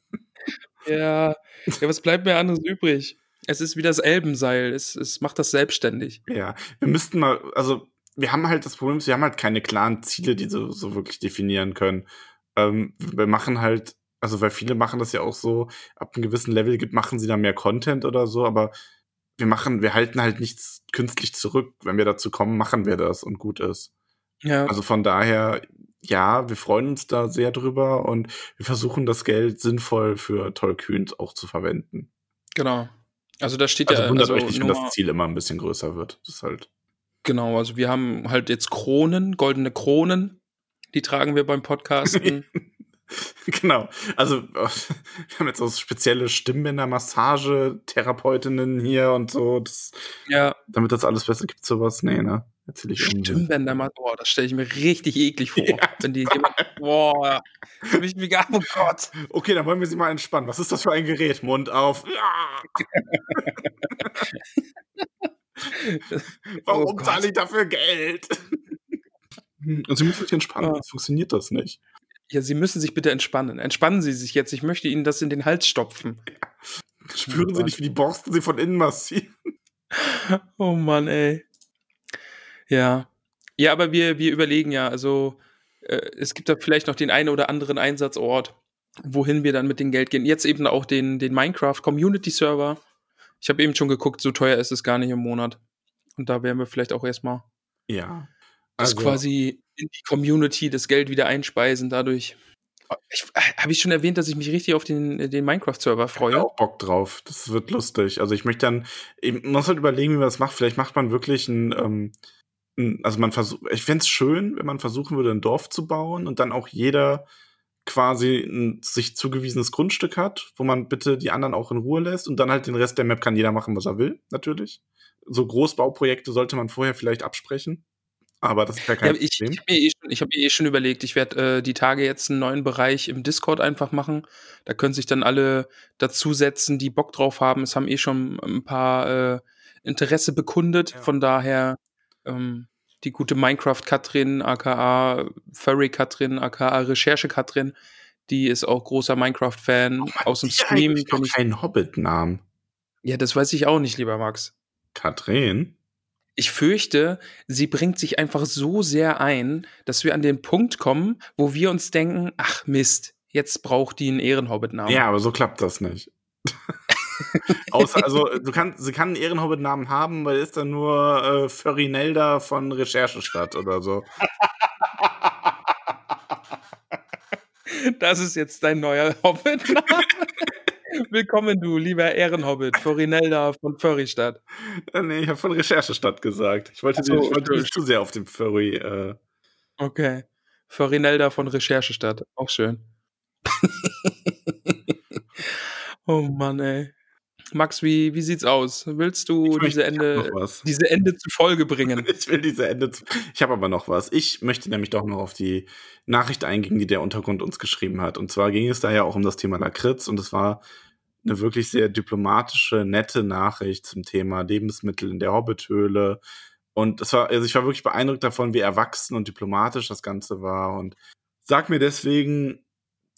Ja, ja, was bleibt mir anderes übrig? Es ist wie das Elbenseil. Es, es macht das selbstständig. Ja, wir müssten mal, also wir haben halt das Problem, wir haben halt keine klaren Ziele, die so, so wirklich definieren können. Ähm, wir machen halt, also weil viele machen das ja auch so, ab einem gewissen Level gibt, machen sie da mehr Content oder so, aber wir machen, wir halten halt nichts künstlich zurück. Wenn wir dazu kommen, machen wir das und gut ist. Ja, Also von daher, ja, wir freuen uns da sehr drüber und wir versuchen das Geld sinnvoll für Tollkühn auch zu verwenden. genau. Also da steht Also ja wundert also euch nicht, wenn das Ziel immer ein bisschen größer wird. Das ist halt. Genau, also wir haben halt jetzt Kronen, goldene Kronen. Die tragen wir beim Podcasten. Genau. Also, äh, wir haben jetzt auch spezielle Stimmbänder-Massage-Therapeutinnen hier und so. Das, ja, damit das alles besser gibt, sowas. Nee, ne? Erzähl ich. Stimmbänder mal. Boah, das stelle ich mir richtig eklig vor. Ja. Wenn die jemand. Boah, für mich wie oh Gott. Okay, dann wollen wir sie mal entspannen. Was ist das für ein Gerät? Mund auf. Warum Oh zahle ich dafür Geld? Und sie müssen sich entspannen, Ja. sonst funktioniert das nicht. Ja, Sie müssen sich bitte entspannen. Entspannen Sie sich jetzt. Ich möchte Ihnen das in den Hals stopfen. Spüren sie nicht, wie die Borsten sie von innen massieren? Oh Mann, ey. Ja. Ja, aber wir, wir überlegen ja, also äh, es gibt da vielleicht noch den einen oder anderen Einsatzort, wohin wir dann mit dem Geld gehen. Jetzt eben auch den, den Minecraft Community Server. Ich habe eben schon geguckt, so teuer ist es gar nicht im Monat. Und da werden wir vielleicht auch erstmal Ja. Das Also, quasi in die Community das Geld wieder einspeisen dadurch. Ich, habe ich schon erwähnt, dass ich mich richtig auf den, den Minecraft-Server Ich freue? auch Bock drauf. Das wird lustig. Also ich möchte dann, man muss halt überlegen, wie man das macht. Vielleicht macht man wirklich ein, ähm, ein also man versucht, ich fänd's schön, wenn man versuchen würde, ein Dorf zu bauen und dann auch jeder quasi ein sich zugewiesenes Grundstück hat, wo man bitte die anderen auch in Ruhe lässt und dann halt den Rest der Map kann jeder machen, was er will, natürlich. So Großbauprojekte sollte man vorher vielleicht absprechen. Aber das ist ja kein Ja, ich Problem. ich habe mir, eh hab mir eh schon überlegt, ich werde äh, die Tage jetzt einen neuen Bereich im Discord einfach machen. Da können sich dann alle dazusetzen, die Bock drauf haben. Es haben eh schon ein paar äh, Interesse bekundet. Ja. Von daher ähm, die gute Minecraft-Katrin, aka Furry-Katrin, aka Recherche-Katrin, die ist auch großer Minecraft-Fan. Aus dem Stream ich. keinen Hobbit-Namen. Ja, das weiß ich auch nicht, lieber Max. Katrin? Ich fürchte, sie bringt sich einfach so sehr ein, dass wir an den Punkt kommen, wo wir uns denken, ach Mist, jetzt braucht die einen Ehrenhobbit-Namen. Ja, aber so klappt das nicht. Außer, also, du kannst, sie kann einen Ehrenhobbit-Namen haben, weil ist dann nur äh, Furrinelda von Recherchestadt oder so. Das ist jetzt dein neuer Hobbit-Name. Willkommen, du lieber Ehrenhobbit, Forinelda von Furrystadt. Äh, nee, ich habe von Recherchestadt gesagt. Ich wollte, Ach so, nicht, ich wollte Entschuldigung. nicht zu sehr auf dem Furry. Äh, Okay. Forinelda von Recherchestadt. Auch schön. oh Mann, ey. Max, wie, wie sieht's aus? Willst du möchte- diese Ende, diese Ende zu Folge bringen? Ich will diese Ende. Zu ich habe aber noch was. Ich möchte nämlich doch noch auf die Nachricht eingehen, die der Untergrund uns geschrieben hat. Und zwar ging es da ja auch um das Thema Lakritz und es war eine wirklich sehr diplomatische, nette Nachricht zum Thema Lebensmittel in der Hobbithöhle. Und es war, also ich war wirklich beeindruckt davon, wie erwachsen und diplomatisch das Ganze war. Und sag mir deswegen,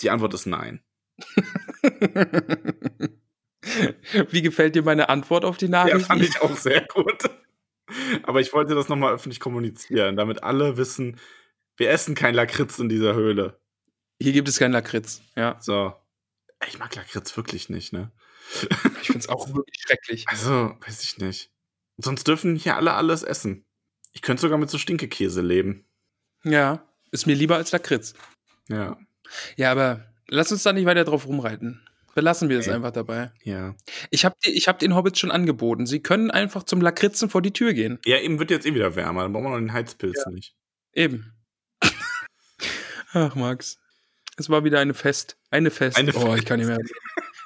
die Antwort ist nein. Wie gefällt dir meine Antwort auf die Ja, Nachricht? fand ich auch sehr gut. Aber ich wollte das nochmal öffentlich kommunizieren, damit alle wissen, wir essen kein Lakritz in dieser Höhle. Hier gibt es keinen Lakritz. Ja, So. Ich mag Lakritz wirklich nicht, ne? ich finde es auch wirklich schrecklich. Also, weiß ich nicht. Sonst dürfen hier alle alles essen. Ich könnte sogar mit so Stinkekäse leben. Ja, ist mir lieber als Lakritz. Ja, Ja, aber lass uns da nicht weiter drauf rumreiten. Belassen wir es Okay. einfach dabei. ja. Ich habe ich hab den Hobbits schon angeboten. Sie können einfach zum Lakritzen vor die Tür gehen. Ja, eben wird jetzt eh wieder wärmer. Dann brauchen wir noch den Heizpilz nicht. Eben. Ach, Max. Es war wieder eine Fest. Eine Fest. Eine oh, ich kann nicht mehr reden.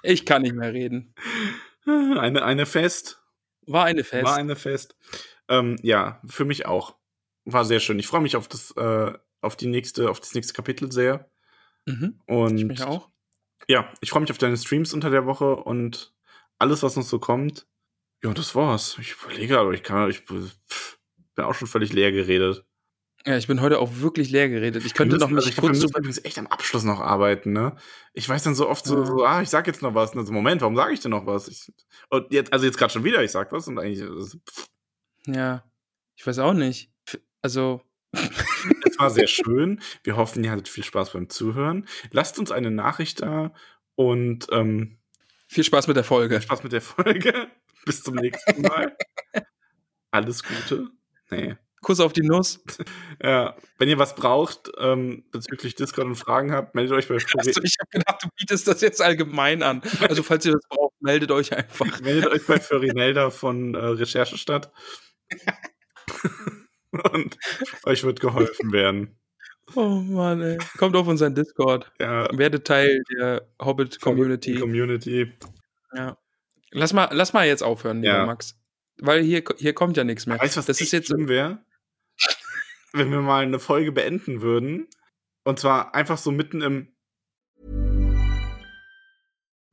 Ich kann nicht mehr reden. Eine, eine Fest. War eine Fest. War eine Fest. Ähm, ja, für mich auch. War sehr schön. Ich freue mich auf das, äh, auf die nächste, auf das nächste Kapitel sehr. mhm. Und Ich mich auch. Ja, ich freue mich auf deine Streams unter der Woche und alles, was noch so kommt. Ja, das war's. Ich überlege, aber ich kann, ich pff, bin auch schon völlig leer geredet. Ja, ich bin heute auch wirklich leer geredet. Ich könnte Wir noch müssen- also mich ich glaub, kurz wir müssen echt am Abschluss noch arbeiten, ne? Ich weiß dann so oft so, Ja. so ah, ich sag jetzt noch was. Und dann so, Moment, warum sage ich denn noch was? Ich, und jetzt, also jetzt gerade schon wieder, ich sag was und eigentlich, es Ja, ich weiß auch nicht. Also, es war sehr schön. Wir hoffen, ihr hattet viel Spaß beim Zuhören. Lasst uns eine Nachricht da und ähm, viel Spaß mit der Folge. Spaß mit der Folge. Bis zum nächsten Mal. Alles Gute. Nee. Kuss auf die Nuss. Ja, wenn ihr was braucht ähm, bezüglich Discord und Fragen habt, meldet euch bei Also, ich habe gedacht, du bietest das jetzt allgemein an. Also, falls ihr das braucht, meldet euch einfach. meldet euch bei Förinelda von äh, Recherchestadt. und euch wird geholfen werden. Oh Mann, ey. Kommt auf unseren Discord. Ja, Werdet Teil der Hobbit-Community. Community. Ja. Lass mal, lass mal jetzt aufhören, lieber Ja. Max. Weil hier, hier kommt ja nichts mehr. Weißt du, was das ist jetzt schlimm wäre? Wenn wir mal eine Folge beenden würden. Und zwar einfach so mitten im